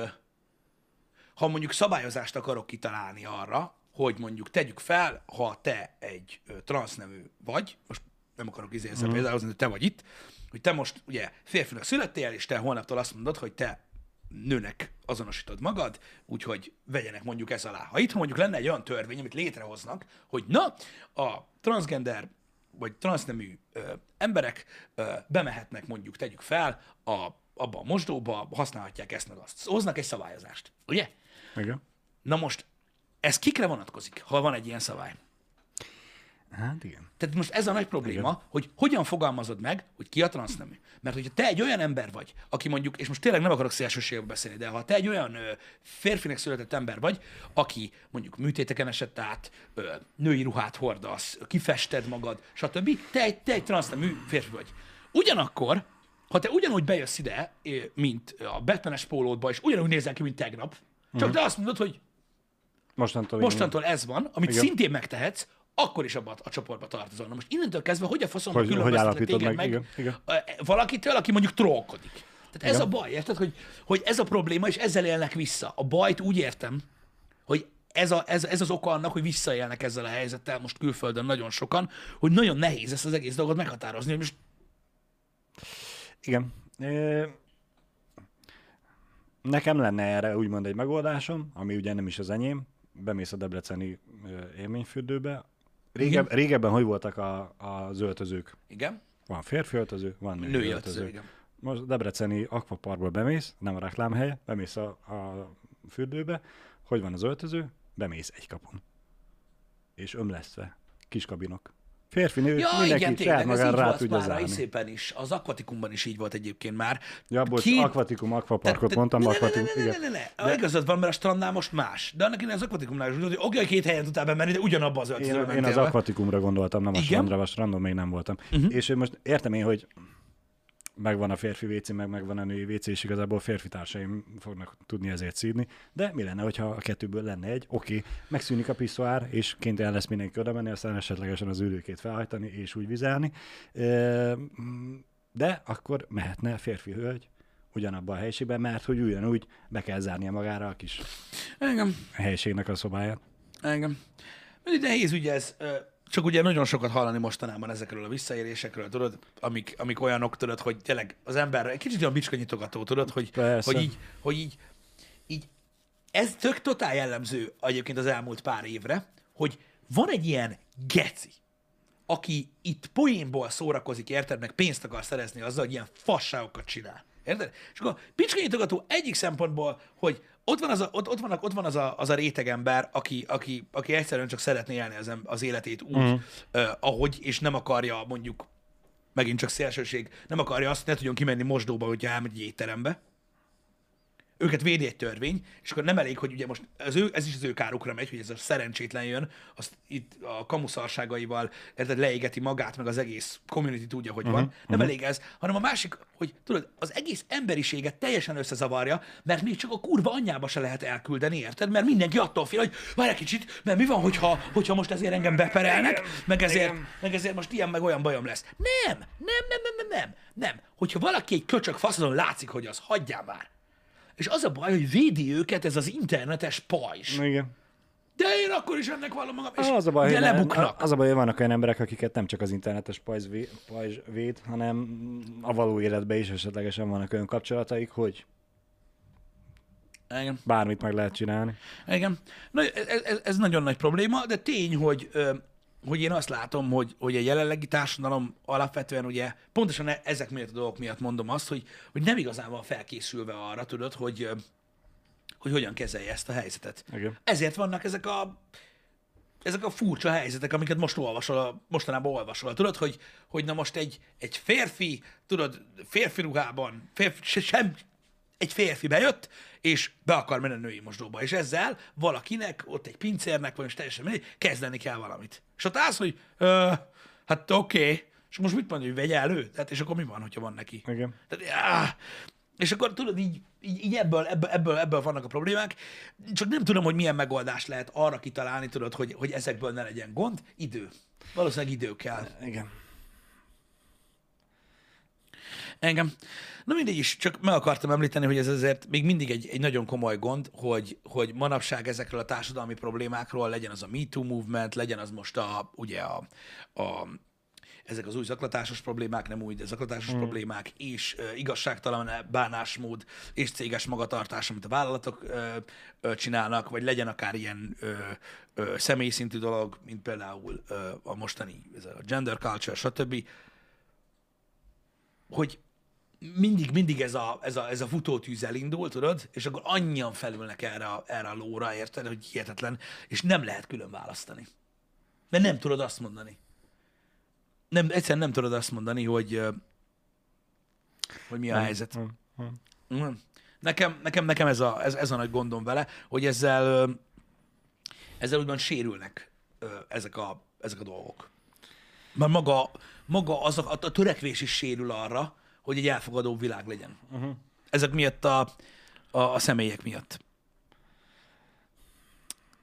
Speaker 1: ha mondjuk szabályozást akarok kitalálni arra, hogy mondjuk tegyük fel, ha te egy transznemű vagy, most nem akarok izélni, mm. például, hogy te vagy itt, hogy te most ugye férfinak születtél, és te holnaptól azt mondod, hogy te nőnek azonosítod magad, úgyhogy vegyenek mondjuk ez alá. Ha itt mondjuk lenne egy olyan törvény, amit létrehoznak, hogy na, a transgender vagy transznemű ö, emberek ö, bemehetnek mondjuk, tegyük fel, a, abba a mosdóba, használhatják ezt meg azt. Hoznak egy szabályozást, ugye?
Speaker 2: igen.
Speaker 1: Na most, ez kikre vonatkozik, ha van egy ilyen szabály?
Speaker 2: Hát igen.
Speaker 1: Tehát most ez a nagy probléma, Igen. hogy hogyan fogalmazod meg, hogy ki a transznemű. Mert hogyha te egy olyan ember vagy, aki mondjuk, és most tényleg nem akarok szélsőségbe beszélni, de ha te egy olyan ö, férfinek született ember vagy, aki mondjuk műtéteken esett át, ö, női ruhát hordasz, kifested magad, stb., te egy, te egy transznemű férfi vagy. Ugyanakkor, ha te ugyanúgy bejössz ide, mint a Batmanes pólódba, és ugyanúgy nézel ki, mint tegnap, csak te azt mondod, hogy
Speaker 2: Mostantól,
Speaker 1: mostantól ez van, amit
Speaker 2: Igen.
Speaker 1: szintén megtehetsz, akkor is abba a, csoportba tartozol. Na most innentől kezdve, hogy a faszomba
Speaker 2: Hogy- hogy
Speaker 1: téged
Speaker 2: meg,
Speaker 1: meg,
Speaker 2: igen,
Speaker 1: ö, valakitől, aki mondjuk trollkodik. Tehát ez a baj, érted, hogy, hogy ez a probléma, és ezzel élnek vissza. A bajt úgy értem, hogy ez, a, ez, ez az oka annak, hogy visszaélnek ezzel a helyzettel most külföldön nagyon sokan, hogy nagyon nehéz ezt az egész dolgot meghatározni, hogy most
Speaker 2: Igen. Nekem lenne erre úgymond egy megoldásom, ami ugye nem is az enyém. Bemész a debreceni ö, Régebb, régebben hogy voltak a, az öltözők?
Speaker 1: igen,
Speaker 2: Van férfi öltöző, van női,
Speaker 1: női
Speaker 2: öltöző.
Speaker 1: öltöző, igen.
Speaker 2: Most debreceni akvaparkba bemész, nem a reklámhelye, bemész a, a fürdőbe, hogy van az öltöző, bemész egy kapun. És ömlesztve, kis kabinok. Férfi, nő,
Speaker 1: Ja,
Speaker 2: mindenki
Speaker 1: igen, tényleg, ez így
Speaker 2: rá
Speaker 1: volt
Speaker 2: tudja
Speaker 1: már szépen is. Az akvatikumban is így volt egyébként már.
Speaker 2: Ja, bocs,
Speaker 1: Két-
Speaker 2: akvatikum, akvaparkot
Speaker 1: Te-
Speaker 2: mondtam, akvatikum,
Speaker 1: ne, ne, ne, ne, ne, ne. Igazad van, mert a strandnál most más. De annak az akvatikumnál is hogy oké, két helyen tudtál bemenni, de ugyanabba az öltözőbe
Speaker 2: Én, én az akvatikumra gondoltam, nem a strandra, a strandon még nem voltam. Uh-huh. És most értem én, hogy megvan a férfi WC, meg megvan a női WC, és igazából férfi társaim fognak tudni ezért szídni, de mi lenne, hogyha a kettőből lenne egy, oké, megszűnik a piszoár, és kénytelen lesz mindenki oda menni, aztán esetlegesen az ülőkét felhajtani, és úgy vizelni, de akkor mehetne férfi-hölgy ugyanabban a helyiségben, mert hogy ugyanúgy be kell zárnia magára a kis
Speaker 1: Engem,
Speaker 2: helyiségnek a szobáját.
Speaker 1: engem. Mindig nehéz ugye ez, csak ugye nagyon sokat hallani mostanában ezekről a visszaélésekről, tudod, amik, amik olyanok, tudod, hogy tényleg az ember egy kicsit olyan bicskanyitogató, tudod, hogy,
Speaker 2: Persze.
Speaker 1: hogy így, hogy így, így, ez tök totál jellemző egyébként az elmúlt pár évre, hogy van egy ilyen geci, aki itt poénból szórakozik, érted, meg pénzt akar szerezni azzal, hogy ilyen fasságokat csinál. Érted? És akkor bicskanyitogató egyik szempontból, hogy ott van az a, ott, ott vannak, ott van az a, az a réteg ember, aki, aki, aki egyszerűen csak szeretné élni az, az életét úgy, mm. uh, ahogy, és nem akarja mondjuk, megint csak szélsőség, nem akarja azt, hogy ne tudjon kimenni mosdóba, hogyha elmegy egy étterembe. Őket védi egy törvény, és akkor nem elég, hogy ugye most az ő, ez is az ő kárukra megy, hogy ez a szerencsétlen jön, azt itt a kamuszarságaival érted, leégeti magát, meg az egész community tudja, hogy van. Nem elég ez, hanem a másik, hogy tudod, az egész emberiséget teljesen összezavarja, mert még csak a kurva anyjába se lehet elküldeni, érted? Mert mindenki attól fél, hogy várj egy kicsit, mert mi van, hogyha, hogyha most ezért engem beperelnek, meg ezért, meg ezért most ilyen meg olyan bajom lesz. Nem, nem, nem, nem, nem, nem, nem. Hogyha valaki egy köcsök faszadon látszik, hogy az, hagyjál már. És az a baj, hogy védi őket ez az internetes pajzs.
Speaker 2: Igen.
Speaker 1: De én akkor is ennek vallom magam, és
Speaker 2: Az a baj, ne-
Speaker 1: lebuknak.
Speaker 2: Az a baj, hogy vannak olyan emberek, akiket nem csak az internetes pajzs, vé, pajzs véd, hanem a való életben is esetlegesen vannak olyan kapcsolataik, hogy
Speaker 1: Igen.
Speaker 2: bármit meg lehet csinálni.
Speaker 1: Igen. Na, ez, ez, ez nagyon nagy probléma, de tény, hogy, hogy én azt látom, hogy, hogy a jelenlegi társadalom alapvetően ugye pontosan e- ezek miatt a dolgok miatt mondom azt, hogy, hogy nem igazán van felkészülve arra, tudod, hogy, hogy hogyan kezelje ezt a helyzetet.
Speaker 2: Igen.
Speaker 1: Ezért vannak ezek a ezek a furcsa helyzetek, amiket most olvasol, mostanában olvasol. Tudod, hogy, hogy na most egy, egy férfi, tudod, férfi ruhában, férfi, se, sem, egy férfi bejött, és be akar menni a női mosdóba, és ezzel valakinek, ott egy pincérnek, vagy most teljesen mindegy, kezdeni kell valamit. És ott állsz, hogy ö, hát oké, okay. és most mit mondja, hogy vegye elő? Tehát, és akkor mi van, hogyha van neki?
Speaker 2: Igen.
Speaker 1: Tehát, áh, és akkor tudod, így, így, így ebből, ebből, ebből, ebből vannak a problémák. Csak nem tudom, hogy milyen megoldást lehet arra kitalálni, tudod, hogy, hogy ezekből ne legyen gond. Idő. Valószínűleg idő kell.
Speaker 2: Igen.
Speaker 1: Engem. Na mindegy is, csak meg akartam említeni, hogy ez azért még mindig egy, egy nagyon komoly gond, hogy, hogy manapság ezekről a társadalmi problémákról legyen az a MeToo movement, legyen az most a, ugye a, a ezek az új zaklatásos problémák, nem új, de zaklatásos mm. problémák, és ö, igazságtalan bánásmód, és céges magatartás, amit a vállalatok ö, ö, csinálnak, vagy legyen akár ilyen ö, ö, személyszintű dolog, mint például ö, a mostani ez a gender culture, stb., hogy mindig, mindig ez a, ez a, ez a futótűz elindul, tudod, és akkor annyian felülnek erre, a- erre a lóra, érted, hogy hihetetlen, és nem lehet külön választani. Mert nem tudod azt mondani. Nem, egyszerűen nem tudod azt mondani, hogy, hogy mi a helyzet. Nekem, nekem, nekem ez, a, ez, ez a nagy gondom vele, hogy ezzel, ezzel úgymond sérülnek ezek a, ezek a dolgok. Mert maga, maga az a, a törekvés is sérül arra, hogy egy elfogadó világ legyen. Uh-huh. Ezek miatt a, a, a személyek miatt.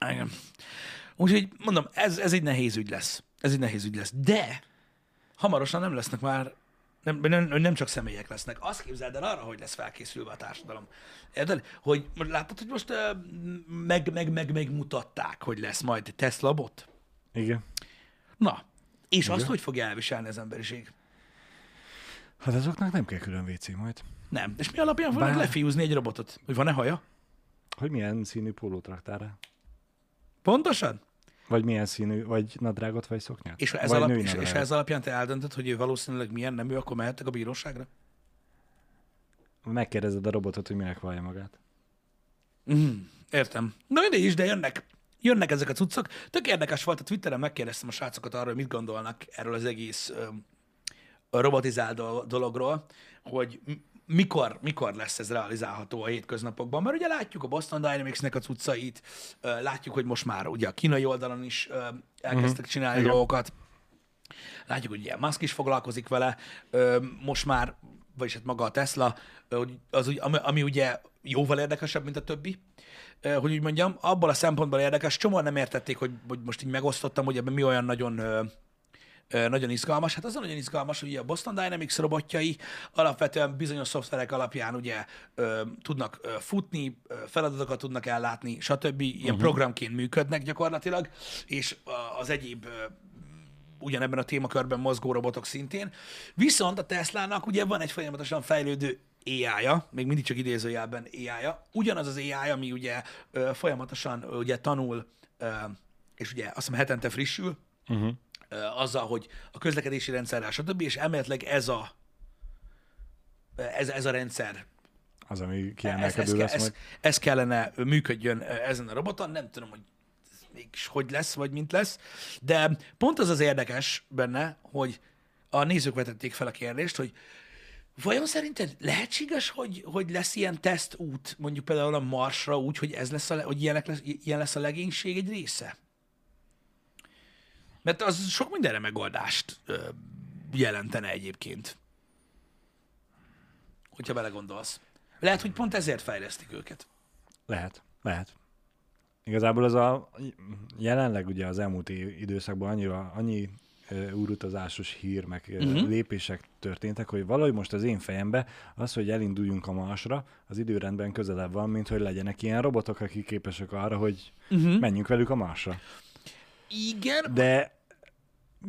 Speaker 1: Igen. Úgyhogy mondom, ez, ez egy nehéz ügy lesz. Ez egy nehéz ügy lesz. De hamarosan nem lesznek már, nem, nem, nem csak személyek lesznek. Azt képzeld el arra, hogy lesz felkészülve a társadalom. Érted? Hogy látod, hogy most ö, meg, meg, meg, megmutatták, hogy lesz majd Tesla bot?
Speaker 2: Igen.
Speaker 1: Na, és azt hogy fogja elviselni az emberiség?
Speaker 2: Hát azoknak nem kell külön WC majd.
Speaker 1: Nem. És mi alapján fognak
Speaker 2: Bár-
Speaker 1: lefiúzni egy robotot? Hogy van-e haja?
Speaker 2: Hogy milyen színű pólót raktál rá?
Speaker 1: Pontosan?
Speaker 2: Vagy milyen színű, vagy nadrágot, vagy szoknyát?
Speaker 1: És ha ez,
Speaker 2: vagy
Speaker 1: alap, és, és ez alapján te eldöntöd, hogy ő valószínűleg milyen nemű, akkor mehettek a bíróságra?
Speaker 2: Megkérdezed a robotot, hogy minek vallja magát.
Speaker 1: Mm, értem. Na mindegy is, de jönnek, jönnek ezek a cuccok. Tök érdekes volt, a Twitteren megkérdeztem a srácokat arról, hogy mit gondolnak erről az egész robotizált do- dologról, hogy mikor, mikor lesz ez realizálható a hétköznapokban, mert ugye látjuk a Boston Dynamics-nek a cuccait, látjuk, hogy most már ugye a kínai oldalon is elkezdtek csinálni
Speaker 2: Igen.
Speaker 1: dolgokat, Látjuk, hogy ugye Musk is foglalkozik vele, most már, vagyis hát maga a Tesla, az, ami, ami ugye jóval érdekesebb, mint a többi, hogy úgy mondjam, abból a szempontból érdekes, csomóan nem értették, hogy, hogy most így megosztottam, hogy ebben mi olyan nagyon nagyon izgalmas. Hát az nagyon izgalmas, hogy a Boston Dynamics robotjai alapvetően bizonyos szoftverek alapján ugye ö, tudnak ö, futni, ö, feladatokat tudnak ellátni, stb. Ilyen uh-huh. programként működnek gyakorlatilag, és az egyéb ö, ugyanebben a témakörben mozgó robotok szintén. Viszont a Teslának ugye van egy folyamatosan fejlődő AI-ja, még mindig csak idézőjelben AI-ja, ugyanaz az AI, ami ugye ö, folyamatosan ö, ugye tanul, ö, és ugye azt hiszem hetente frissül,
Speaker 2: Uh-huh.
Speaker 1: ö, azzal, hogy a közlekedési rendszerrel, stb. És elméletileg ez a, ez, ez a rendszer
Speaker 2: Az, ami kiemelkedő
Speaker 1: ke-
Speaker 2: lesz
Speaker 1: ez,
Speaker 2: majd.
Speaker 1: ez kellene működjön ezen a roboton, nem tudom, hogy mégis hogy lesz, vagy mint lesz, de pont az az érdekes benne, hogy a nézők vetették fel a kérdést, hogy vajon szerinted lehetséges, hogy, hogy lesz ilyen tesztút, mondjuk például a Marsra úgy, hogy ez lesz a, hogy ilyenek lesz, ilyen lesz a legénység egy része? Mert az sok mindenre megoldást ö, jelentene egyébként. Hogyha belegondolsz. Lehet, hogy pont ezért fejlesztik őket.
Speaker 2: Lehet, lehet. Igazából az a jelenleg ugye az elmúlt időszakban annyira, annyi ö, úrutazásos hír, meg uh-huh. lépések történtek, hogy valahogy most az én fejembe az, hogy elinduljunk a Marsra, az időrendben közelebb van, mint hogy legyenek ilyen robotok, akik képesek arra, hogy uh-huh. menjünk velük a Marsra.
Speaker 1: Igen,
Speaker 2: De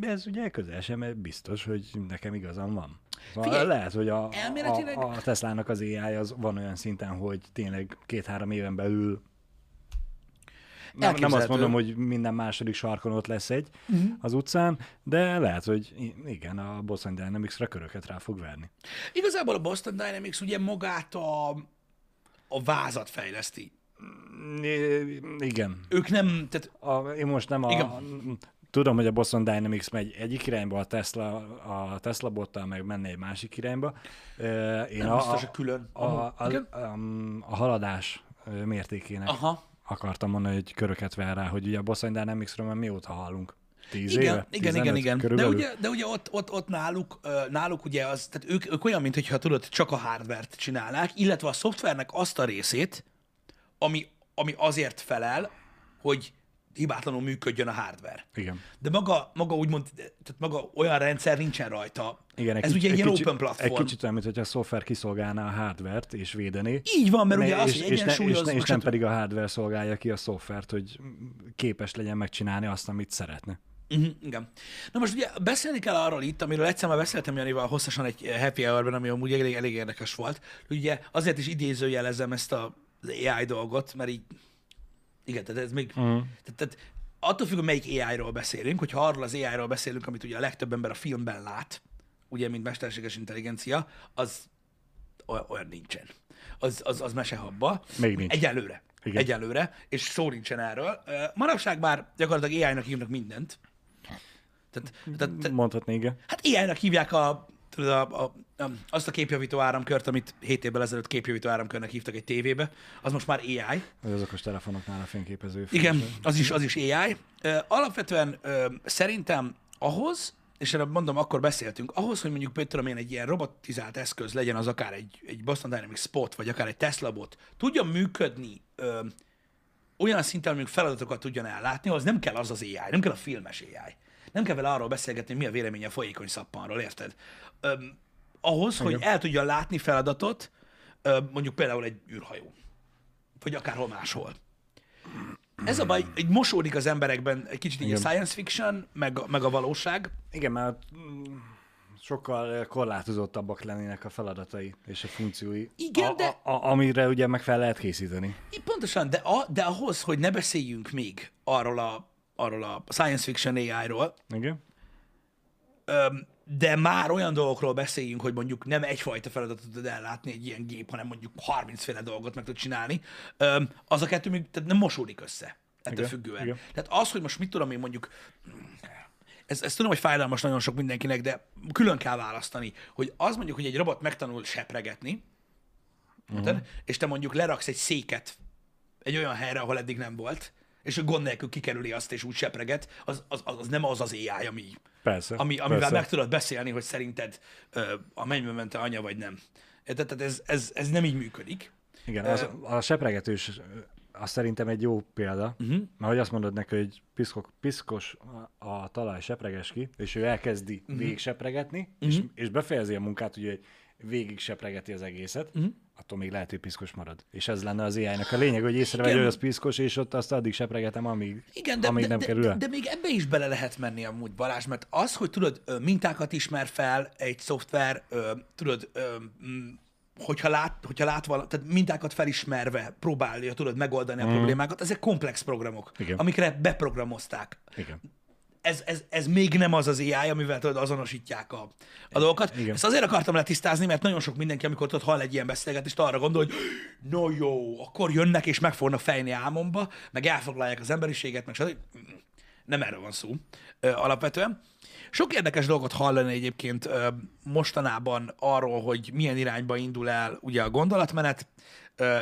Speaker 2: ez ugye közel sem biztos, hogy nekem igazam van. Szóval
Speaker 1: Figyelj,
Speaker 2: lehet, hogy a,
Speaker 1: elméletileg-
Speaker 2: a, a Teslának az AI az van olyan szinten, hogy tényleg két-három éven belül nem, nem azt mondom, hogy minden második sarkon ott lesz egy uh-huh. az utcán, de lehet, hogy igen, a Boston Dynamics-ra köröket rá fog verni.
Speaker 1: igazából a Boston Dynamics ugye magát a, a vázat fejleszti.
Speaker 2: I- Igen.
Speaker 1: Ők nem, tehát
Speaker 2: A, én most nem a...
Speaker 1: Igen.
Speaker 2: Tudom, hogy a Boston Dynamics megy egyik irányba, a Tesla, a Tesla bottal meg menne egy másik irányba. Én
Speaker 1: nem
Speaker 2: a,
Speaker 1: biztos,
Speaker 2: a,
Speaker 1: külön.
Speaker 2: a, a,
Speaker 1: Igen?
Speaker 2: a, a haladás mértékének
Speaker 1: Aha.
Speaker 2: Akartam mondani, hogy köröket ver rá, hogy ugye a Boston Dynamics-ről mióta hallunk? Tíz
Speaker 1: Igen,
Speaker 2: éve?
Speaker 1: igen, igen,
Speaker 2: 15
Speaker 1: igen. De ugye, de ugye ott, ott, ott náluk, náluk ugye az, tehát ők, ők olyan, mintha tudod, csak a hardvert csinálnák, illetve a szoftvernek azt a részét, ami, ami azért felel, hogy hibátlanul működjön a hardware.
Speaker 2: Igen.
Speaker 1: De maga, maga úgymond, tehát maga olyan rendszer nincsen rajta.
Speaker 2: Igen,
Speaker 1: Ez
Speaker 2: kicsi-
Speaker 1: ugye egy ilyen
Speaker 2: kicsi-
Speaker 1: open platform.
Speaker 2: Egy kicsit olyan, mintha a szoftver kiszolgálná a hardvert és védené.
Speaker 1: Így van, mert ugye
Speaker 2: Ne-
Speaker 1: az,
Speaker 2: és,
Speaker 1: hogy
Speaker 2: és, ne, és, ne, nem pedig a hardware szolgálja ki a szoftvert, hogy képes legyen megcsinálni azt, amit szeretne.
Speaker 1: Uh-huh, igen. Na most ugye beszélni kell arról itt, amiről egyszer már beszéltem Janival hosszasan egy happy hour ami amúgy elég, elég érdekes volt. Ugye azért is idézőjelezem ezt a, AI dolgot, mert így, igen, tehát ez még, uh-huh. tehát, tehát attól függ, hogy melyik AI-ról beszélünk, hogyha arról az AI-ról beszélünk, amit ugye a legtöbb ember a filmben lát, ugye, mint mesterséges intelligencia, az oly- olyan nincsen. Az, az, az mesehabba.
Speaker 2: Még nincs.
Speaker 1: Egyelőre.
Speaker 2: Igen.
Speaker 1: Egyelőre, és szó nincsen erről. Manapság már gyakorlatilag AI-nak hívnak mindent, Tehát, tehát, tehát
Speaker 2: Mondhatni, igen.
Speaker 1: hát AI-nak hívják a, tudod, a, a, a, azt a képjavító áramkört, amit 7 évvel ezelőtt képjavító áramkörnek hívtak egy tévébe, az most már AI.
Speaker 2: Vagy az okos telefonoknál a fényképező.
Speaker 1: Igen, az is, az is AI. Alapvetően szerintem ahhoz, és erre mondom, akkor beszéltünk, ahhoz, hogy mondjuk mit tudom én, egy ilyen robotizált eszköz legyen az akár egy, egy Boston Dynamics Spot, vagy akár egy Tesla bot, tudjon működni ö, olyan szinten, hogy feladatokat tudjon ellátni, az nem kell az az AI, nem kell a filmes AI. Nem kell vele arról beszélgetni, hogy mi a véleménye a folyékony szappanról, érted? Öm, ahhoz, hogy el tudja látni feladatot, öm, mondjuk például egy űrhajó, vagy akárhol máshol. Ez a baj, egy mosódik az emberekben egy kicsit így a
Speaker 2: Igen.
Speaker 1: science fiction, meg, a- meg a valóság.
Speaker 2: Igen, mert mm, sokkal korlátozottabbak lennének a feladatai és a funkciói.
Speaker 1: Igen,
Speaker 2: a,
Speaker 1: de-
Speaker 2: A, a, amire ugye meg fel lehet készíteni.
Speaker 1: Így Pontosan, de, a, de ahhoz, hogy ne beszéljünk még arról a, arról a science fiction AI-ról,
Speaker 2: Igen?
Speaker 1: öm, de már olyan dolgokról beszéljünk, hogy mondjuk nem egyfajta feladatot tud ellátni egy ilyen gép, hanem mondjuk 30 féle dolgot meg tud csinálni, az a kettő még tehát nem mosódik össze ettől
Speaker 2: Igen,
Speaker 1: függően.
Speaker 2: igen.
Speaker 1: Tehát az, hogy most mit tudom én mondjuk, ez, ez tudom, hogy fájdalmas nagyon sok mindenkinek, de külön kell választani, hogy az mondjuk, hogy egy robot megtanul sepregetni, uh-huh. és te mondjuk leraksz egy széket egy olyan helyre, ahol eddig nem volt, és a gond nélkül kikerüli azt, és úgy sepreget, az, az, az nem az az AI, ami,
Speaker 2: Persze.
Speaker 1: ami, amivel
Speaker 2: persze.
Speaker 1: meg tudod beszélni, hogy szerinted ö, a mennybe mente anya vagy nem. Tehát ez, ez, ez nem így működik.
Speaker 2: Igen, az, a sepregetős az szerintem egy jó példa,
Speaker 1: Mhm.
Speaker 2: uh-huh. mert hogy azt mondod neki, hogy piszkok, piszkos a, a talaj, sepreges ki, és ő elkezdi
Speaker 1: Mhm.
Speaker 2: uh-huh. végig sepregetni, uh-huh. és, és befejezi a munkát, ugye, hogy végig sepregeti az egészet, uh-huh. attól még lehet, hogy piszkos marad. És ez lenne az AI-nak a lényeg, hogy észrevegye, hogy az piszkos, és ott azt addig sepregetem, amíg,
Speaker 1: Igen, de,
Speaker 2: amíg
Speaker 1: de,
Speaker 2: nem
Speaker 1: de,
Speaker 2: kerül
Speaker 1: de, de még ebbe is bele lehet menni amúgy, Balázs, mert az, hogy tudod, mintákat ismer fel egy szoftver, tudod, mm, hogyha lát, hogyha lát vala, tehát mintákat felismerve próbálja, tudod, megoldani a problémákat, ezek komplex programok,
Speaker 2: Igen.
Speaker 1: amikre beprogramozták.
Speaker 2: Igen.
Speaker 1: Ez, ez, ez még nem az az AI, amivel tudod, azonosítják a, a dolgokat.
Speaker 2: Igen.
Speaker 1: Ezt azért akartam letisztázni, mert nagyon sok mindenki, amikor tudod, hall egy ilyen beszélgetést, arra gondol, hogy no jó, akkor jönnek és meg fognak fejni álmomba, meg elfoglalják az emberiséget, meg stb. Nem erről van szó alapvetően. Sok érdekes dolgot hallani egyébként mostanában arról, hogy milyen irányba indul el ugye a gondolatmenet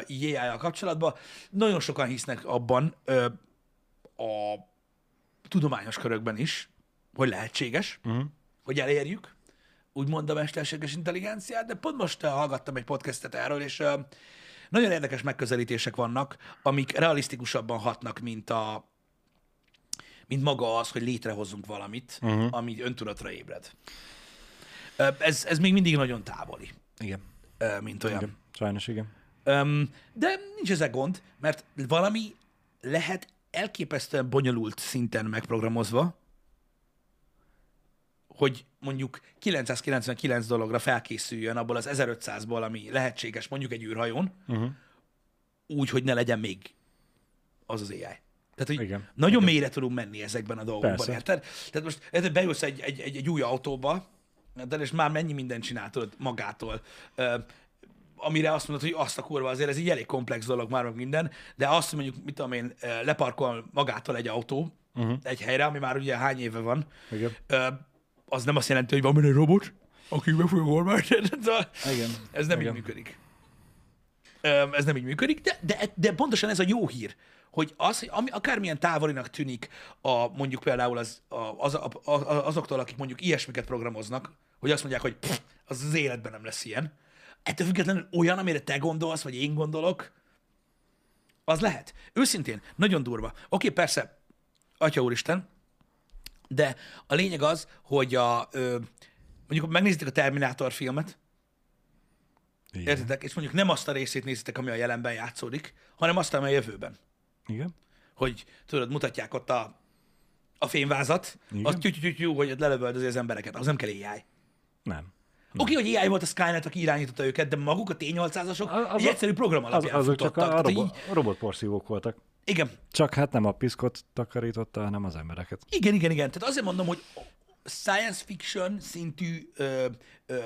Speaker 1: AI-jal kapcsolatban. Nagyon sokan hisznek abban a tudományos körökben is, hogy lehetséges, uh-huh. hogy elérjük, úgymond a mesterséges intelligenciát, de pont most uh, hallgattam egy podcastet erről, és uh, nagyon érdekes megközelítések vannak, amik realisztikusabban hatnak, mint a mint maga az, hogy létrehozzunk valamit, uh-huh. ami öntudatra ébred. Uh, ez, ez még mindig nagyon távoli,
Speaker 2: Igen.
Speaker 1: mint olyan.
Speaker 2: igen. Sajnos igen.
Speaker 1: De nincs ezek gond, mert valami lehet elképesztően bonyolult szinten megprogramozva, hogy mondjuk 999 dologra felkészüljön abból az 1500-ból, ami lehetséges mondjuk egy űrhajón, uh-huh. úgy, hogy ne legyen még az az AI. Tehát, hogy
Speaker 2: Igen.
Speaker 1: nagyon mélyre tudunk menni ezekben a dolgokban, érted? Tehát most érted, bejössz egy, egy, egy, egy új autóba, de és már mennyi mindent csináltod magától, ö, amire azt mondod, hogy azt a kurva, azért ez egy elég komplex dolog már meg minden, de azt, mondjuk, mit tudom én, leparkol magától egy autó uh-huh. egy helyre, ami már ugye hány éve van,
Speaker 2: Igen.
Speaker 1: az nem azt jelenti, hogy van benne egy robot, aki meg fogja oldani.
Speaker 2: Igen.
Speaker 1: Ez nem
Speaker 2: Igen.
Speaker 1: így működik. Ez nem így működik, de, de, de pontosan ez a jó hír, hogy az, hogy ami, akármilyen távolinak tűnik a, mondjuk például az, a, az, a, a, azoktól, akik mondjuk ilyesmiket programoznak, hogy azt mondják, hogy pff, az az életben nem lesz ilyen. Ettől függetlenül olyan, amire te gondolsz, vagy én gondolok, az lehet. Őszintén, nagyon durva. Oké, persze, Atya úristen, de a lényeg az, hogy a, ö, mondjuk megnézitek a Terminátor filmet,
Speaker 2: Igen.
Speaker 1: értitek, és mondjuk nem azt a részét nézitek, ami a jelenben játszódik, hanem azt, ami a jövőben.
Speaker 2: Igen.
Speaker 1: Hogy tudod, mutatják ott a, a fényvázat,
Speaker 2: Igen.
Speaker 1: az tyű hogy ott lelövöldözi az embereket, az nem kell AI.
Speaker 2: Nem.
Speaker 1: Oké, hogy AI volt a Skynet, aki irányította őket, de maguk a T-800-asok
Speaker 2: Az-
Speaker 1: egy egyszerű program
Speaker 2: Az,
Speaker 1: alapján
Speaker 2: azok csak a,
Speaker 1: Tehát
Speaker 2: robo,
Speaker 1: így,
Speaker 2: a robotporszívók voltak.
Speaker 1: igen,
Speaker 2: Csak hát nem a piszkot takarította, hanem az embereket.
Speaker 1: Igen, igen, igen. Tehát azért mondom, hogy science fiction szintű ö, ö,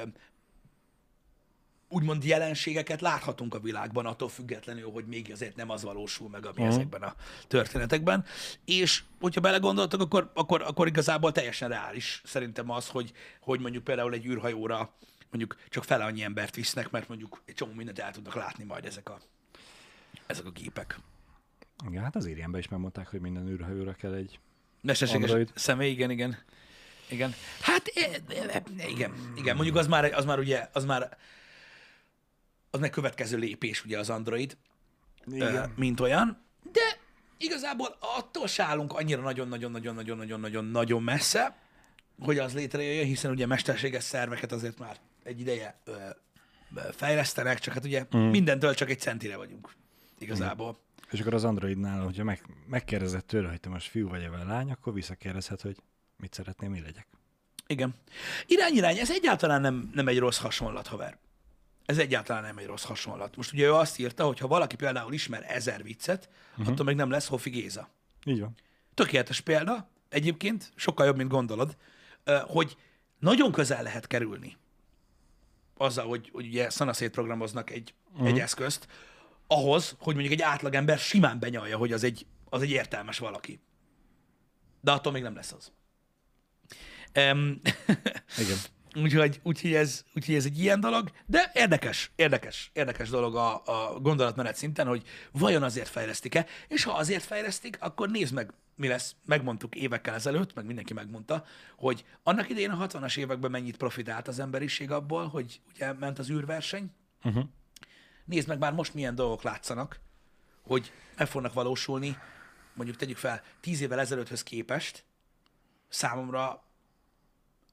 Speaker 1: úgymond jelenségeket láthatunk a világban, attól függetlenül, hogy még azért nem az valósul meg, ami
Speaker 2: Mhm.
Speaker 1: ezekben a történetekben. És hogyha belegondoltok, akkor, akkor, akkor igazából teljesen reális szerintem az, hogy, hogy mondjuk például egy űrhajóra mondjuk csak fele annyi embert visznek, mert mondjuk egy csomó mindent el tudnak látni majd ezek a, ezek a gépek.
Speaker 2: Igen, hát az Irienben is megmondták, hogy minden űrhajóra kell egy...
Speaker 1: Mesterséges
Speaker 2: Android.
Speaker 1: személy, igen, igen. Igen. Hát e- e- e- igen, igen. Mondjuk az már, az már ugye, az már az meg következő lépés ugye az Android, ö, mint olyan, de igazából attól se állunk annyira nagyon-nagyon-nagyon-nagyon-nagyon-nagyon-nagyon messze, hogy az létrejöjjön, hiszen ugye mesterséges szerveket azért már egy ideje ö, fejlesztenek, csak hát ugye mm. mindentől csak egy centire vagyunk igazából.
Speaker 2: És akkor az Androidnál, hogyha meg, megkérdezett tőle, hogy te most fiú vagy vagy lány, akkor visszakérdezhet, hogy mit szeretném, mi legyek.
Speaker 1: Igen. Irány-irány, ez egyáltalán nem, nem egy rossz hasonlat, haver. Ez egyáltalán nem egy rossz hasonlat. Most ugye ő azt írta, hogy ha valaki például ismer ezer viccet, uh-huh. attól még nem lesz Hofi Géza.
Speaker 2: Így van.
Speaker 1: Tökéletes példa, egyébként, sokkal jobb, mint gondolod, hogy nagyon közel lehet kerülni azzal, hogy, hogy ugye szanaszét programoznak egy, uh-huh. egy eszközt, ahhoz, hogy mondjuk egy átlagember simán benyalja, hogy az egy, az egy értelmes valaki. De attól még nem lesz az. Um,
Speaker 2: Igen.
Speaker 1: Úgyhogy, úgyhogy, ez, úgyhogy ez egy ilyen dolog, de érdekes, érdekes, érdekes dolog a, a gondolatmenet szinten, hogy vajon azért fejlesztik-e, és ha azért fejlesztik, akkor nézd meg, mi lesz. Megmondtuk évekkel ezelőtt, meg mindenki megmondta, hogy annak idején a 60-as években mennyit profitált az emberiség abból, hogy ugye ment az űrverseny.
Speaker 2: Uh-huh.
Speaker 1: Nézd meg már most milyen dolgok látszanak, hogy meg fognak valósulni, mondjuk tegyük fel, 10 évvel ezelőtthöz képest számomra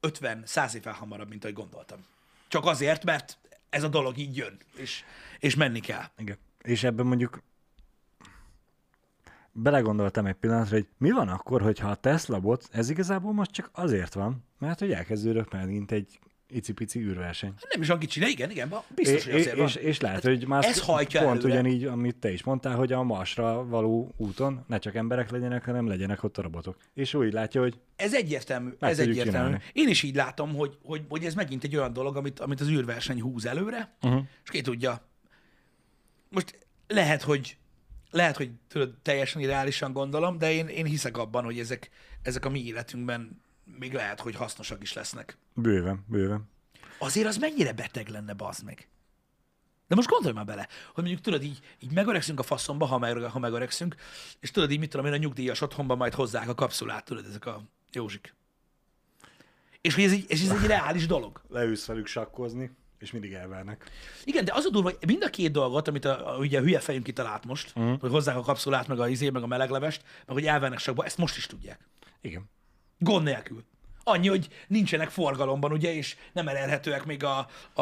Speaker 1: 50-100 évvel hamarabb, mint ahogy gondoltam. Csak azért, mert ez a dolog így jön, és, és menni kell.
Speaker 2: Igen. És ebben mondjuk belegondoltam egy pillanatra, hogy mi van akkor, hogyha a Tesla bot, ez igazából most csak azért van, mert hogy elkezdődök megint egy icipici űrverseny.
Speaker 1: Nem is olyan kicsi, de igen, igen, biztos, hogy
Speaker 2: és,
Speaker 1: azért van.
Speaker 2: és, és lehet, hogy már
Speaker 1: ez hajtja
Speaker 2: pont
Speaker 1: előre.
Speaker 2: ugyanígy, amit te is mondtál, hogy a Marsra való úton ne csak emberek legyenek, hanem legyenek ott a robotok. És úgy látja, hogy
Speaker 1: Ez egyértelmű, ez egyértelmű.
Speaker 2: csinálni.
Speaker 1: Én is így látom, hogy, hogy, hogy ez megint egy olyan dolog, amit, amit az űrverseny húz előre,
Speaker 2: uh-huh.
Speaker 1: és ki tudja. Most lehet, hogy lehet, hogy tudod, teljesen irreálisan gondolom, de én, én hiszek abban, hogy ezek, ezek a mi életünkben még lehet, hogy hasznosak is lesznek.
Speaker 2: bőven, bőven.
Speaker 1: Azért az mennyire beteg lenne, bazd meg. De most gondolj már bele, hogy mondjuk tudod, így, így megöregszünk a faszomba, ha, meg, ha megöregszünk, és tudod így, mit tudom én, a nyugdíjas otthonban majd hozzák a kapszulát, tudod, ezek a józsik. És hogy ez egy, és ez egy reális dolog.
Speaker 2: Leülsz velük sakkozni, és mindig elvernek.
Speaker 1: Igen, de az a durva, hogy mind a két dolgot, amit a, a, ugye a hülye fejünk kitalált most, uh-huh. hogy hozzák a kapszulát, meg a izé, meg a meleglevest, meg hogy elvernek sakba, ezt most is tudják.
Speaker 2: Igen.
Speaker 1: Gond nélkül. Annyi, hogy nincsenek forgalomban, ugye, és nem elérhetőek még a, a,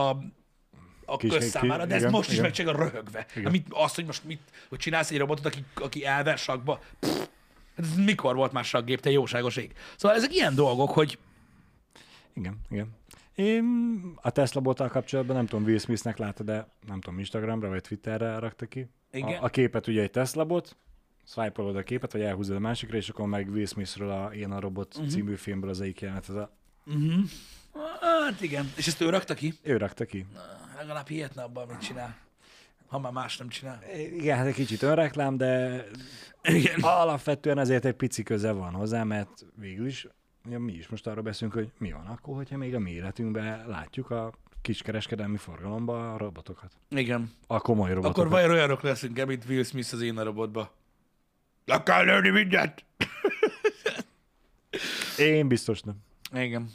Speaker 1: a
Speaker 2: Kis-
Speaker 1: közszámára, de ez
Speaker 2: igen,
Speaker 1: most is
Speaker 2: igen.
Speaker 1: megcsinálja röhögve. Amit, azt, hogy most mit, hogy csinálsz egy robotot, aki, aki elver sakba, pff, ez mikor volt már sakgép, te jóságos ég. Szóval ezek ilyen dolgok, hogy
Speaker 2: Igen, igen. Én a Tesla bottal kapcsolatban nem tudom, Will Smithnek látta, de nem tudom, Instagramra vagy Twitterre rakta ki.
Speaker 1: Igen.
Speaker 2: A, a képet ugye egy Tesla bot, swipe a képet, vagy elhúzod a másikra, és akkor meg Will Smithről a Én a Robot uh-huh. című filmből az egyik jelenet. Ez a,
Speaker 1: hát igen. És ezt ő rakta ki?
Speaker 2: ő rakta ki.
Speaker 1: Legalább hihetne abban, amit csinál. Ha már más nem csinál.
Speaker 2: Igen, hát egy kicsit önreklám, de
Speaker 1: Igen.
Speaker 2: alapvetően ezért egy pici köze van hozzá, mert végül is ugye mi is most arról beszélünk, hogy mi van akkor, hogyha még a mi életünkben látjuk a kiskereskedelmi forgalomba a robotokat.
Speaker 1: Igen.
Speaker 2: A komoly robotokat.
Speaker 1: Akkor vajon olyanok leszünk mint Will Smith az én a robotba? Le kell lőni mindent!
Speaker 2: Én biztos nem.
Speaker 1: Igen.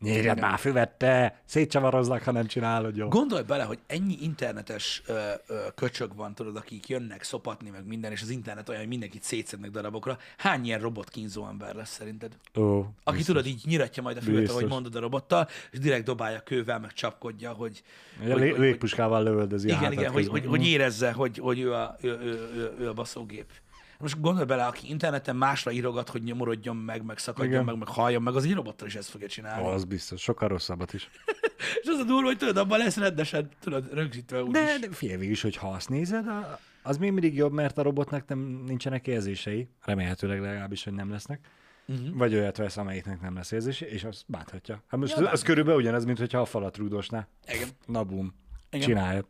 Speaker 2: Nyírjad már füvet, te! Szétcsavarozlak, ha nem csinálod jó.
Speaker 1: Gondolj bele, hogy ennyi internetes ö, ö, köcsög van, tudod, akik jönnek szopatni, meg minden, és az internet olyan, hogy mindenkit szétszednek darabokra. Hány ilyen robotkínzó ember lesz szerinted?
Speaker 2: Ó,
Speaker 1: Aki
Speaker 2: biztos.
Speaker 1: tudod, így nyiratja majd a füvet,
Speaker 2: Biztos.
Speaker 1: ahogy mondod a robottal, és direkt dobálja kővel, meg csapkodja, hogy...
Speaker 2: Ugye
Speaker 1: hogy-
Speaker 2: lé-
Speaker 1: hogy-
Speaker 2: légpuskával lövöldözi a
Speaker 1: Igen, igen, hogy, hogy, hogy érezze, hogy, hogy ő, a, ő, ő, ő, ő a baszógép. Most gondolj bele, aki interneten másra írogat, hogy nyomorodjon meg, meg szakadjon
Speaker 2: Igen.
Speaker 1: meg, meg halljon meg, az egy robottal is ezt fogja csinálni.
Speaker 2: Az biztos, sokkal rosszabbat is.
Speaker 1: És az a durva, hogy tudod, abban lesz rendesen, tudod, rögzítve úgy
Speaker 2: De, de figyelj, is, hogy ha azt nézed, az még mindig jobb, mert a robotnak nem, nincsenek érzései. Remélhetőleg legalábbis, hogy nem lesznek. Uh-huh. Vagy olyat vesz, amelyiknek nem lesz érzése, és azt bánthatja. Hát most
Speaker 1: Ja,
Speaker 2: az
Speaker 1: bánthatja.
Speaker 2: körülbelül ugyanaz, mint hogyha a falat rúgdosná.
Speaker 1: Igen.
Speaker 2: Na bum.
Speaker 1: Igen.
Speaker 2: csinálja.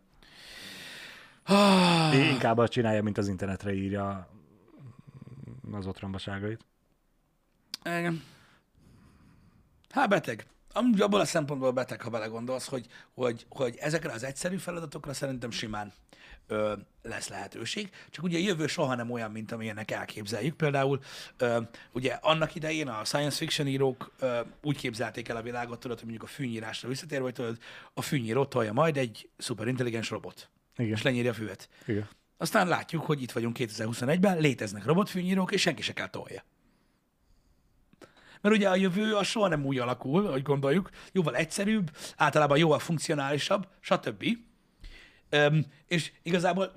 Speaker 1: Ah,
Speaker 2: Inkább azt csinálja, mint az internetre írja az otrombaságait.
Speaker 1: Igen. Hát beteg. Amúgy abból a szempontból beteg, ha belegondolsz, hogy, hogy, hogy ezekre az egyszerű feladatokra szerintem simán ö, lesz lehetőség. Csak ugye a jövő soha nem olyan, mint amilyennek elképzeljük. Például ö, ugye annak idején a science fiction írók ö, úgy képzelték el a világot, tudod, hogy mondjuk a fűnyírásra visszatérve, hogy tudod, a fűnyíró tolja majd egy szuperintelligens robot,
Speaker 2: Igen.
Speaker 1: és lenyírja a füvet.
Speaker 2: Igen.
Speaker 1: Aztán látjuk, hogy itt vagyunk 2021-ben, léteznek robotfűnyírók, és senki se kell tolja. Mert ugye a jövő az soha nem úgy alakul, ahogy gondoljuk, jóval egyszerűbb, általában jóval funkcionálisabb, stb. Öm, és igazából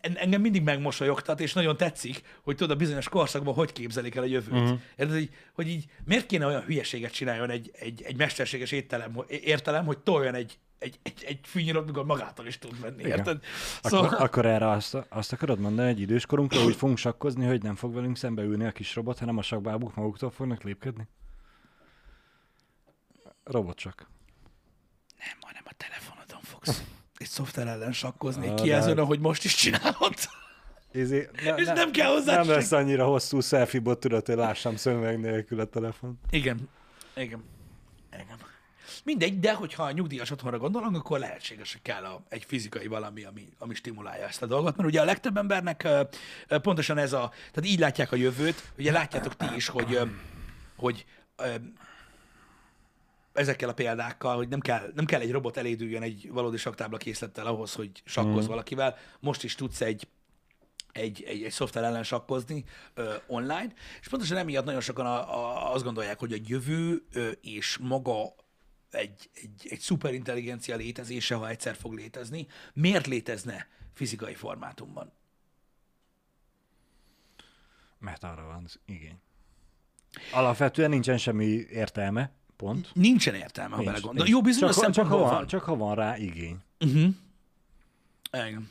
Speaker 1: engem mindig megmosolyogtat, és nagyon tetszik, hogy tudod, a bizonyos korszakban hogy képzelik el a jövőt. Uh-huh. Érted, hogy, hogy így miért kéne olyan hülyeséget csináljon egy, egy, egy mesterséges étterem, értelem, hogy toljon egy, egy, egy, egy mikor magától is tud menni,
Speaker 2: Igen.
Speaker 1: érted?
Speaker 2: Akkor, akkor erre azt, azt akarod mondani, hogy időskorunkra úgy fogunk sakkozni, hogy nem fog velünk szembe ülni a kis robot, hanem a sakbábuk maguktól fognak lépkedni? Robot csak.
Speaker 1: Nem, hanem a telefonodon fogsz egy szoftver ellen sakkozni, egy
Speaker 2: Ah,
Speaker 1: kijelzőn,
Speaker 2: de-
Speaker 1: ahogy most is csinálod.
Speaker 2: Izé, ne,
Speaker 1: És nem kell hozzá
Speaker 2: Nem lesz annyira hosszú selfie bot, tudod, hogy lássam szöveg nélkül a telefon.
Speaker 1: Igen. Igen. Igen. Mindegy, de hogyha a nyugdíjas otthonra gondolunk, akkor lehetséges, hogy kell a, egy fizikai valami, ami, ami stimulálja ezt a dolgot. Mert ugye a legtöbb embernek pontosan ez a, tehát így látják a jövőt, ugye látjátok ti is, hogy, hogy ezekkel a példákkal, hogy nem kell, nem kell egy robot elédüljön egy valódi saktábla készlettel ahhoz, hogy sakkoz valakivel. Most is tudsz egy egy, egy, egy szoftver ellen sakkozni ö, online, és pontosan emiatt nagyon sokan a, a, azt gondolják, hogy a jövő ö, és maga egy, egy, egy szuperintelligencia létezése, ha egyszer fog létezni, miért létezne fizikai formátumban?
Speaker 2: Mert arra van az igény. Alapvetően nincsen semmi értelme, pont.
Speaker 1: Nincsen értelme, ha belegondol. Jó, bizonyos
Speaker 2: csak, ha- csak, ha van,
Speaker 1: van.
Speaker 2: csak ha van rá igény.
Speaker 1: Igen.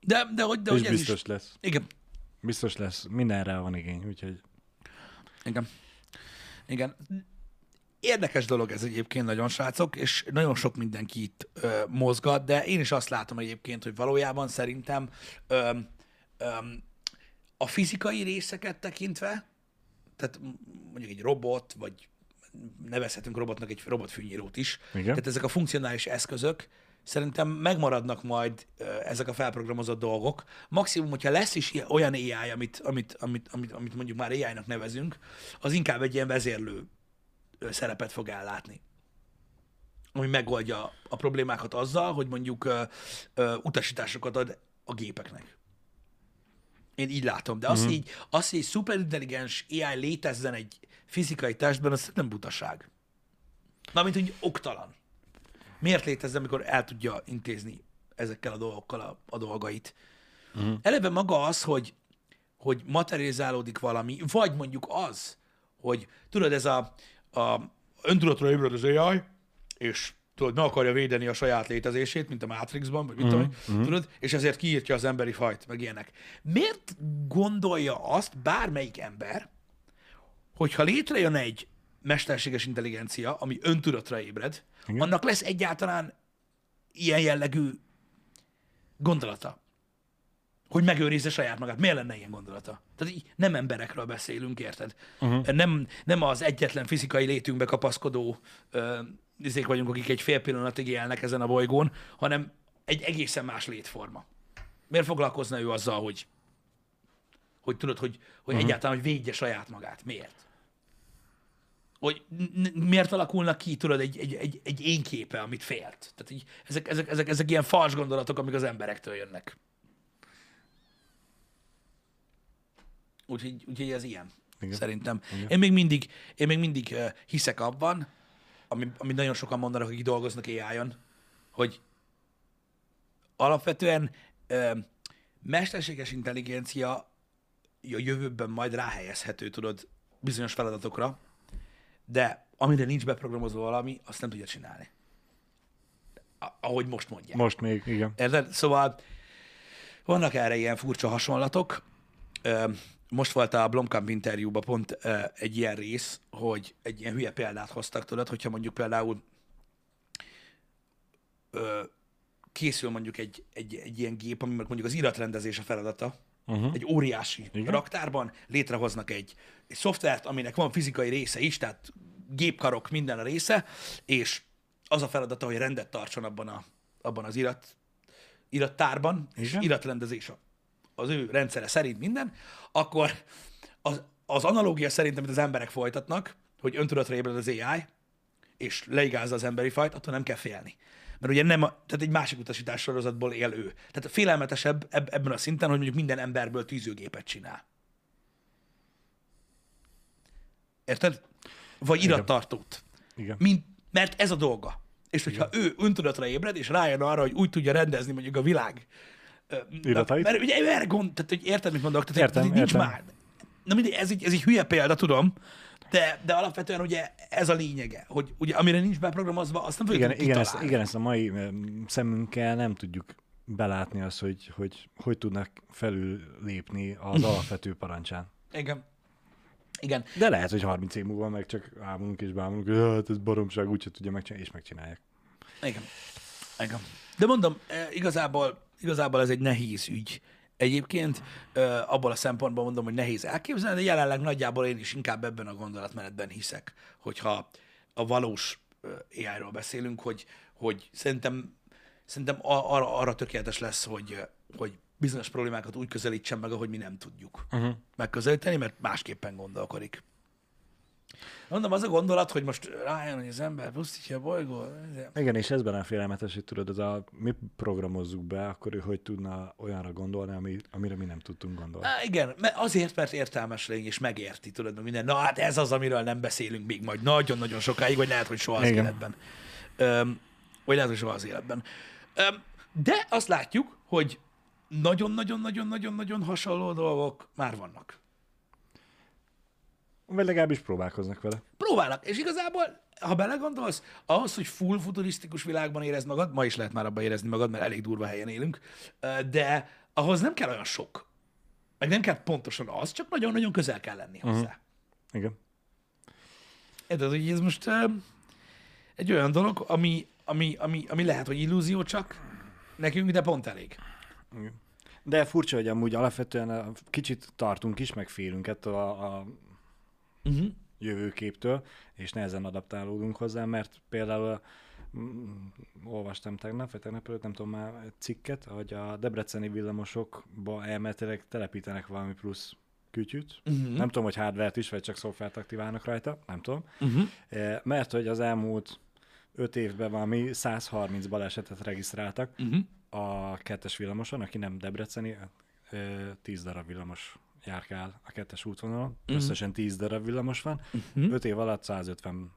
Speaker 1: De, de, hogy, de
Speaker 2: És
Speaker 1: hogy ez
Speaker 2: biztos
Speaker 1: is...
Speaker 2: lesz.
Speaker 1: Igen.
Speaker 2: Biztos lesz. Mindenre van igény, úgyhogy
Speaker 1: Igen. Igen. Érdekes dolog ez egyébként nagyon, srácok, és nagyon sok mindenki itt ö, mozgat, de én is azt látom egyébként, hogy valójában szerintem ö, ö, a fizikai részeket tekintve, tehát mondjuk egy robot, vagy nevezhetünk robotnak egy robotfűnyírót is,
Speaker 2: Igen.
Speaker 1: tehát ezek a funkcionális eszközök szerintem megmaradnak majd ezek a felprogramozott dolgok. Maximum, hogyha lesz is olyan AI, amit, amit, amit, amit, amit mondjuk már AI-nak nevezünk, az inkább egy ilyen vezérlő szerepet fog ellátni ami megoldja a problémákat azzal, hogy mondjuk ö, ö, utasításokat ad a gépeknek. Én így látom, de az, hogy így, az, hogy egy szuperintelligens AI létezzen egy fizikai testben, az nem butaság. Mármint, hogy oktalan. Miért létezzen, amikor el tudja intézni ezekkel a dolgokkal a, a dolgait? Uh-huh. Eleve maga az, hogy, hogy materializálódik valami, vagy mondjuk az, hogy tudod, ez a, a öntudatra ébred az AI, és tudod, meg akarja védeni a saját létezését, mint a Matrixban, vagy mint uh-huh. tudod, és ezért kiírtja az emberi fajt, meg ilyenek. Miért gondolja azt bármelyik ember, hogyha létrejön egy mesterséges intelligencia, ami öntudatra ébred.
Speaker 2: Igen.
Speaker 1: annak lesz egyáltalán ilyen jellegű gondolata, hogy megőrizze saját magát. Miért lenne ilyen gondolata? Tehát így nem emberekről beszélünk, érted? Uh-huh. Nem, nem az egyetlen fizikai létünkbe kapaszkodó ö, izék vagyunk, akik egy fél pillanatig élnek ezen a bolygón, hanem egy egészen más létforma. Miért foglalkozna ő azzal, hogy, hogy tudod, hogy, hogy uh-huh. egyáltalán, hogy védje saját magát? Miért? hogy miért alakulnak ki, tudod, egy, egy, egy, egy én képe, amit félt. Tehát így, ezek, ezek, ezek, ezek ilyen fals gondolatok, amik az emberektől jönnek. Úgyhogy, úgyhogy ez ilyen,
Speaker 2: Igen.
Speaker 1: Szerintem.
Speaker 2: Igen.
Speaker 1: Én még mindig, én még mindig hiszek abban, ami, amit nagyon sokan mondanak, akik dolgoznak AI-on, hogy alapvetően uh, mesterséges intelligencia a jövőben majd ráhelyezhető, tudod, bizonyos feladatokra, de amire nincs beprogramozva valami, azt nem tudja csinálni. Ahogy most mondják.
Speaker 2: most még, igen.
Speaker 1: Érted? Szóval vannak erre ilyen furcsa hasonlatok. Ö, Most volt a Blomkamp interjúban pont ö, egy ilyen rész, hogy egy ilyen hülye példát hoztak, tudod, hogyha mondjuk például ö, készül mondjuk egy, egy, egy ilyen gép, ami mondjuk az iratrendezés a feladata, uh-huh. egy óriási Igen? Raktárban, létrehoznak egy, egy szoftvert, aminek van fizikai része is, tehát gépkarok, minden a része, és az a feladata, hogy rendet tartson abban, a, abban az irat, irattárban, és
Speaker 2: Igen.
Speaker 1: iratrendezés a- az ő rendszere szerint minden, akkor az, az analógia szerint, amit az emberek folytatnak, hogy öntudatra ébred az AI, és leigázza az emberi fajt, attól nem kell félni. Mert ugye nem, a, tehát egy másik utasítás sorozatból él ő. Tehát félelmetesebb eb, ebben a szinten, hogy mondjuk minden emberből tűzőgépet csinál. Érted? Vagy irattartót.
Speaker 2: Igen.
Speaker 1: Mint, mert ez a dolga. És hogyha ő öntudatra ébred, és rájön arra, hogy úgy tudja rendezni mondjuk a világ
Speaker 2: Iratait?
Speaker 1: Mert ugye erre gond, tehát hogy érted, mit mondok? Tehát,
Speaker 2: Értem,
Speaker 1: hogy nincs
Speaker 2: értem.
Speaker 1: már. Na mindegy, ez egy, ez egy hülye példa, tudom, de, de alapvetően ugye ez a lényege, hogy ugye amire nincs beprogramozva, azt nem fogjuk
Speaker 2: Igen, igen, ezt, igen, ezt a mai em, szemünkkel nem tudjuk belátni azt, hogy hogy, hogy tudnak felül lépni az alapvető parancsán.
Speaker 1: igen. Igen.
Speaker 2: De lehet, hogy 30 év múlva meg csak ámulunk és bámulunk, hogy hát ez baromság, úgyse tudja megcsinálni, és megcsinálják.
Speaker 1: Igen. Igen. De mondom, igazából, igazából ez egy nehéz ügy. Egyébként abból a szempontból mondom, hogy nehéz elképzelni, de jelenleg nagyjából én is inkább ebben a gondolatmenetben hiszek, hogyha a valós AI-ról beszélünk, hogy, hogy szerintem, szerintem arra, arra tökéletes lesz, hogy, hogy bizonyos problémákat úgy közelítsen meg, ahogy mi nem tudjuk
Speaker 2: Uh-huh.
Speaker 1: megközelíteni, mert másképpen gondolkodik. Mondom, az a gondolat, hogy most rájön, hogy az ember pusztítja a bolygót.
Speaker 2: Igen, és ez benne félelmetes, hogy tudod, az a, mi programozzuk be, akkor ő hogy tudna olyanra gondolni, ami, amire mi nem tudtunk gondolni.
Speaker 1: Á, igen, mert azért, mert értelmes lény, és megérti, tudod, meg minden. Na hát ez az, amiről nem beszélünk még majd nagyon-nagyon sokáig, vagy lehet, hogy soha az
Speaker 2: Igen.
Speaker 1: életben. Öm, vagy lehet, hogy soha az életben. Öm, de azt látjuk, hogy nagyon-nagyon-nagyon-nagyon-nagyon hasonló dolgok már vannak.
Speaker 2: Vagy legalábbis próbálkoznak vele.
Speaker 1: Próbálnak, és igazából, ha belegondolsz, ahhoz, hogy full futurisztikus világban érezd magad, ma is lehet már abban érezni magad, mert elég durva helyen élünk, de ahhoz nem kell olyan sok. Meg nem kell pontosan az, csak nagyon-nagyon közel kell lenni hozzá. Uh-huh.
Speaker 2: Igen.
Speaker 1: Érted, hogy ez most egy olyan dolog, ami, ami, ami, ami lehet, hogy illúzió csak nekünk, de pont elég.
Speaker 2: Igen. De furcsa, hogy amúgy alapvetően kicsit tartunk is, meg félünk ettől a, a
Speaker 1: Uh-huh.
Speaker 2: jövőképtől, és nehezen adaptálódunk hozzá, mert például mm, olvastam tegnap, vagy tegnap előtt, nem tudom már cikket, hogy a debreceni villamosokba elméletileg telepítenek valami plusz kütyűt.
Speaker 1: Mhm.
Speaker 2: Nem tudom, hogy hardware is, vagy csak szoftvert aktiválnak rajta, nem tudom.
Speaker 1: Uh-huh.
Speaker 2: Eh, Mert hogy az elmúlt öt évben valami 130 balesetet regisztráltak
Speaker 1: Uh-huh.
Speaker 2: a kettes villamoson, aki nem debreceni, ö, 10 darab villamos járkál a kettes útvonalon, uh-huh. összesen 10 darab villamos van,
Speaker 1: Mhm.
Speaker 2: 5 év alatt 150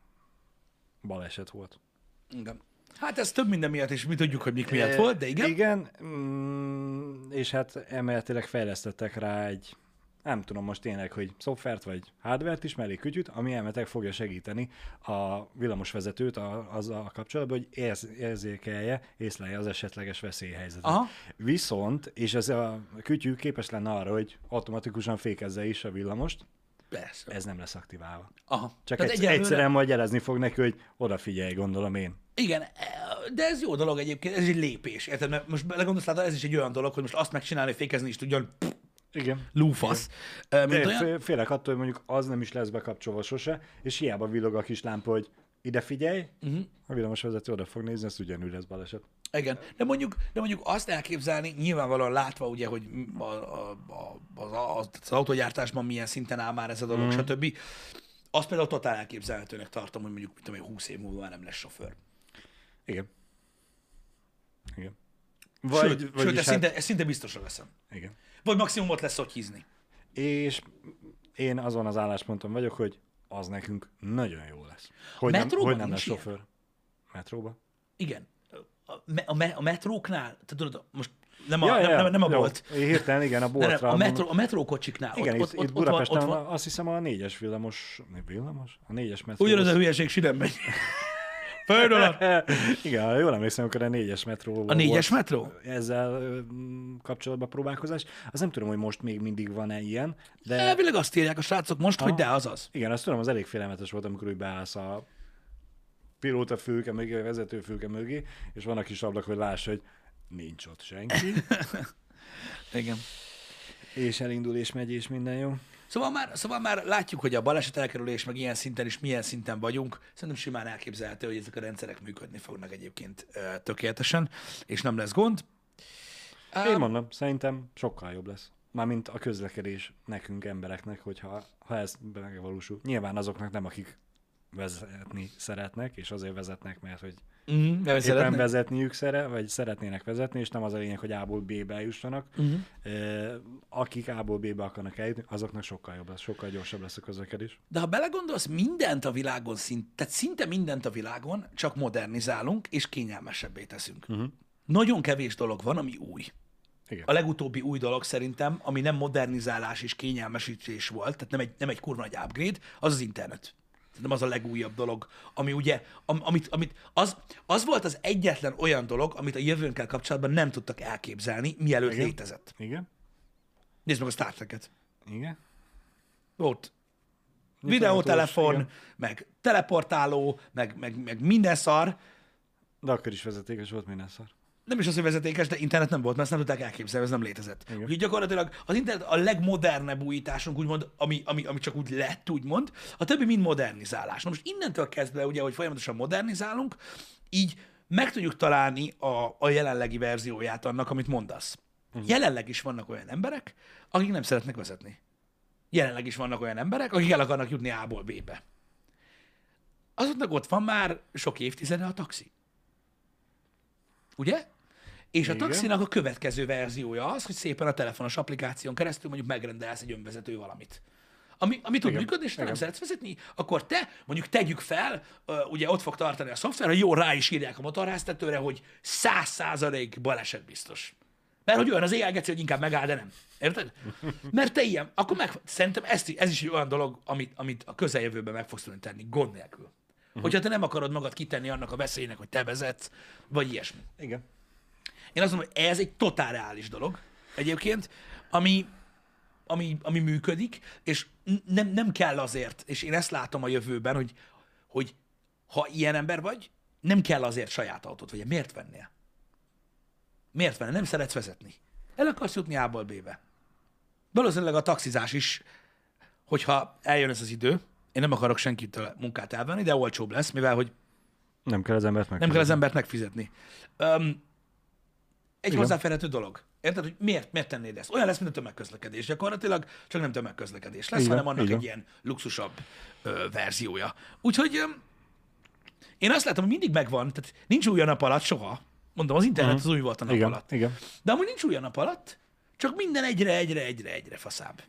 Speaker 2: baleset volt.
Speaker 1: Igen. Hát ez több minden miatt, és mi tudjuk, hogy mik miatt
Speaker 2: Eh,
Speaker 1: volt, de igen.
Speaker 2: Igen, mm, és hát emeletileg fejlesztettek rá egy, nem tudom most tényleg, hogy szoftvert vagy hardvert is, mellé kütyűt, ami elméletileg fogja segíteni a villamosvezetőt a, azzal kapcsolatban, hogy érz, érzékelje, észlelje az esetleges veszélyhelyzetet.
Speaker 1: Aha.
Speaker 2: Viszont, és ez a kütyű képes lenne arra, hogy automatikusan fékezze is a villamost,
Speaker 1: Persze.
Speaker 2: ez nem lesz aktiválva.
Speaker 1: Aha.
Speaker 2: Csak
Speaker 1: Tehát
Speaker 2: egy,
Speaker 1: egyelőre-
Speaker 2: egyszerűen majd jelezni fog neki, hogy odafigyelj, gondolom én.
Speaker 1: Igen, e, de ez jó dolog egyébként, ez egy lépés. Érted? Mert most belegondolsz, látod, ez is egy olyan dolog, hogy most azt megcsinálni, hogy fékezni is tudjon, pff,
Speaker 2: Igen.
Speaker 1: lúfasz. Ö, Mint olyan,
Speaker 2: fél- félek attól, hogy mondjuk az nem is lesz bekapcsolva sose, és hiába villog a kis lámpa, hogy ide figyelj, uh-huh. a villamosvezető oda fog nézni, ezt ugyanúgy lesz baleset.
Speaker 1: Igen, de mondjuk, de mondjuk azt elképzelni, nyilvánvalóan látva ugye, hogy a, a, a, az, az, autógyártásban milyen szinten áll már ez a dolog, mm. stb. Azt például totál elképzelhetőnek tartom, hogy mondjuk, mit tudom, én, 20 év múlva már nem lesz sofőr.
Speaker 2: Igen. Igen.
Speaker 1: Vagy, sőt, sőt ezt, szinte, ezt szinte biztosra veszem.
Speaker 2: Igen.
Speaker 1: Vagy maximum ott lesz hízni.
Speaker 2: És én azon az állásponton vagyok, hogy az nekünk nagyon jó lesz. Hogy nem,
Speaker 1: Metróban
Speaker 2: hogy nem lesz
Speaker 1: nincs ilyen?
Speaker 2: sofőr. Metróba?
Speaker 1: Igen. A, me, a, me, a metróknál, te tudod, most nem a, nem, nem, nem a
Speaker 2: jó.
Speaker 1: bolt,
Speaker 2: Hirtelen, igen, a boltra.
Speaker 1: nem, a, metró, a metrókocsiknál.
Speaker 2: Igen,
Speaker 1: ott,
Speaker 2: itt,
Speaker 1: ott,
Speaker 2: itt
Speaker 1: ott, ott, van,
Speaker 2: Budapesten
Speaker 1: ott
Speaker 2: van, azt hiszem a négyes villamos, villamos? A négyes metró.
Speaker 1: ugyanaz a hülyeség si nem megy. Föld alatt.
Speaker 2: Igen, jól emlékszem, amikor a négyes metró
Speaker 1: A négyes
Speaker 2: volt
Speaker 1: metró?
Speaker 2: ezzel ö, m, kapcsolatban próbálkozás. Az nem tudom, hogy most még mindig van-e ilyen, de
Speaker 1: Elvileg azt írják a srácok most, hogy de az az.
Speaker 2: igen, azt tudom, az elég félelmetes volt, amikor úgy beállsz a pilóta fülke mögé, a vezető fülke mögé, és van a kis ablak, hogy láss, hogy nincs ott senki,
Speaker 1: Igen.
Speaker 2: és elindul, és megy, és minden jó.
Speaker 1: Szóval már, szóval már látjuk, hogy a baleset elkerülés, meg ilyen szinten is milyen szinten vagyunk. Szerintem simán elképzelhető, hogy ezek a rendszerek működni fognak egyébként ö, tökéletesen, és nem lesz gond.
Speaker 2: Én mondom, szerintem sokkal jobb lesz. Mármint a közlekedés nekünk, embereknek, hogyha ha ez megvalósul. Nyilván azoknak nem, akik vezetni szeretnek, és azért vezetnek, mert hogy
Speaker 1: Mm, nem
Speaker 2: éppen
Speaker 1: szeretnék?
Speaker 2: vezetniük szere, vagy szeretnének vezetni, és nem az a lényeg, hogy A-ból B-be jussanak. Uh-huh. Akik A-ból B-be akarnak eljutni, azoknak sokkal jobb lesz, sokkal gyorsabb lesz a közlekedés.
Speaker 1: De ha belegondolsz, mindent a világon, szint, tehát szinte mindent a világon csak modernizálunk, és kényelmesebbé teszünk. Uh-huh. Nagyon kevés dolog van, ami új.
Speaker 2: Igen.
Speaker 1: A legutóbbi új dolog szerintem, ami nem modernizálás és kényelmesítés volt, tehát nem egy, nem egy kurva nagy upgrade, az az internet. Szerintem az a legújabb dolog, ami ugye, am, amit, amit az, az volt az egyetlen olyan dolog, amit a jövőnkkel kapcsolatban nem tudtak elképzelni, mielőtt
Speaker 2: Igen.
Speaker 1: létezett.
Speaker 2: Igen?
Speaker 1: Nézd meg a Star Trek-et.
Speaker 2: Igen? Nyitott
Speaker 1: videótelefon,
Speaker 2: igen.
Speaker 1: meg teleportáló, meg, meg, meg minden szar.
Speaker 2: De akkor is vezetékes volt minden szar.
Speaker 1: Nem is az, hogy vezetékes, de internet nem volt, mert ezt nem tudták elképzelni, ez nem létezett.
Speaker 2: Igen.
Speaker 1: Úgyhogy gyakorlatilag az internet a legmodernebb újításunk, úgymond, ami, ami, ami csak úgy lett, úgymond, a többi mind modernizálás. Na most innentől kezdve, ugye, hogy folyamatosan modernizálunk, így meg tudjuk találni a, a jelenlegi verzióját annak, amit mondasz. Uh-huh. Jelenleg is vannak olyan emberek, akik nem szeretnek vezetni. Jelenleg is vannak olyan emberek, akik el akarnak jutni A-ból B-be. Azoknak ott van már sok évtizede a taxi. Ugye? És a taxinak a következő verziója az, hogy szépen a telefonos applikáción keresztül mondjuk megrendelsz egy önvezető valamit. Ami, ami tud
Speaker 2: Igen.
Speaker 1: működni, és te nem szeretsz vezetni, akkor te mondjuk tegyük fel, ugye ott fog tartani a szoftver, hogy jó, rá is írják a motorháztetőre, hogy 100% baleset biztos. Mert hogy olyan az éjjel, hogy inkább megáll, de nem. Érted? Mert te ilyen, akkor meg, szerintem ez, ez is egy olyan dolog, amit, amit a közeljövőben meg fogsz tudni tenni, gond nélkül. Uh-huh. Hogyha te nem akarod magad kitenni annak a veszélynek, hogy te vezetsz, vagy ilyesmi.
Speaker 2: Igen.
Speaker 1: Én azt mondom, hogy ez egy totál reális dolog egyébként, ami, ami, ami működik, és nem, nem kell azért, és én ezt látom a jövőben, hogy, hogy ha ilyen ember vagy, nem kell azért saját autót vagy. Miért vennél? Miért vennél? Nem szeretsz vezetni. El akarsz jutni A-ból B-be. Valószínűleg a taxizás is, hogyha eljön ez az idő, én nem akarok senkitől munkát elvenni, de olcsóbb lesz, mivel hogy
Speaker 2: Nem kell az embert meg.
Speaker 1: nem kell az embert megfizetni. Um, egy
Speaker 2: Igen.
Speaker 1: hozzáférhető dolog. Érted, hogy miért, miért tennéd ezt? Olyan lesz, mint a tömegközlekedés. Gyakorlatilag csak nem tömegközlekedés lesz,
Speaker 2: Igen,
Speaker 1: hanem annak
Speaker 2: igen.
Speaker 1: egy ilyen luxusabb ö, verziója. Úgyhogy öm, én azt látom, hogy mindig megvan, tehát nincs új a nap alatt soha. Mondom, az internet az új volt a nap
Speaker 2: Igen,
Speaker 1: alatt.
Speaker 2: igen.
Speaker 1: De amúgy nincs új a nap alatt, csak minden egyre, egyre, egyre, egyre faszább.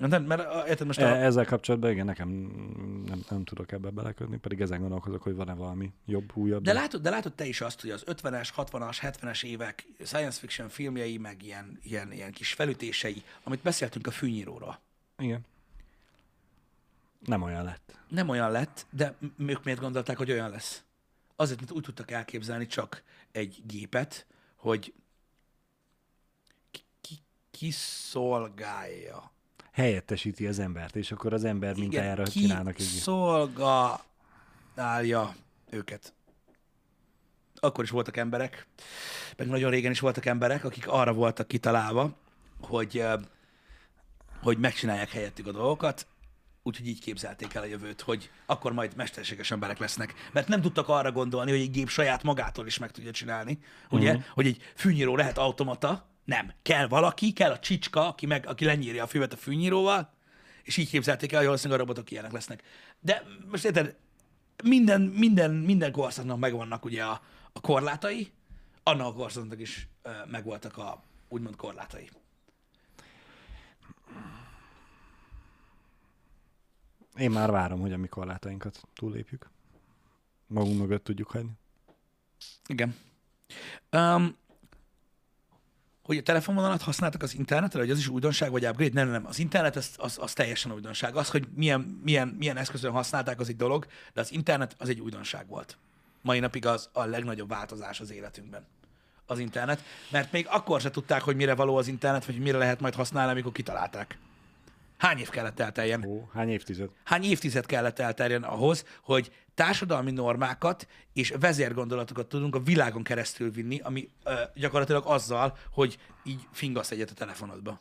Speaker 1: Érted? Mert érted most
Speaker 2: E-
Speaker 1: a,
Speaker 2: ezzel kapcsolatban igen, nekem nem, nem tudok ebbe beleködni, pedig ezen gondolkozok, hogy van-e valami jobb, újabb.
Speaker 1: De látod, de látod te is azt, hogy az 50-es, 60-as, 70-es évek science fiction filmjei, meg ilyen, ilyen, ilyen kis felütései, amit beszéltünk a fűnyíróról,
Speaker 2: Igen. Nem olyan lett.
Speaker 1: nem olyan lett, de ők miért gondolták, hogy olyan lesz? Azért, mert úgy tudtak elképzelni csak egy gépet, hogy ki, ki, ki szolgálja.
Speaker 2: Helyettesíti az embert, és akkor az ember mintájára
Speaker 1: ki
Speaker 2: csinálnak egy...
Speaker 1: szolgálja őket. Akkor is voltak emberek, meg nagyon régen is voltak emberek, akik arra voltak kitalálva, hogy, hogy megcsinálják helyettük a dolgokat, úgyhogy így képzelték el a jövőt, hogy akkor majd mesterséges emberek lesznek. Mert nem tudtak arra gondolni, hogy egy gép saját magától is meg tudja csinálni, ugye, uh-huh. hogy egy fűnyíró lehet automata, nem. Kell valaki, kell a csicska, aki, meg, aki lenyírja a füvet a fűnyíróval, és így képzelték el, hogy valószínűleg a robotok ilyenek lesznek. De most érted, minden, minden, minden korszaknak megvannak ugye a, a korlátai, annak a korszaknak is ö, megvoltak a úgymond korlátai.
Speaker 2: Én már várom, hogy a mi korlátainkat túllépjük. Magunk mögött tudjuk hagyni.
Speaker 1: Igen. Um, hogy a telefonvonalat használtak az internetre, hogy az is újdonság vagy upgrade? Nem, nem. Az internet az, az, az teljesen újdonság. Az, hogy milyen, milyen, milyen eszközön használták, az egy dolog, de az internet az egy újdonság volt. Mai napig az a legnagyobb változás az életünkben. Az internet, mert még akkor se tudták, hogy mire való az internet, vagy mire lehet majd használni, amikor kitalálták. Hány év kellett elteljen?
Speaker 2: Ó, hány évtized?
Speaker 1: Hány évtized kellett elterjen ahhoz, hogy társadalmi normákat és vezérgondolatokat tudunk a világon keresztül vinni, ami ö, gyakorlatilag azzal, hogy így fingasz egyet a telefonodba.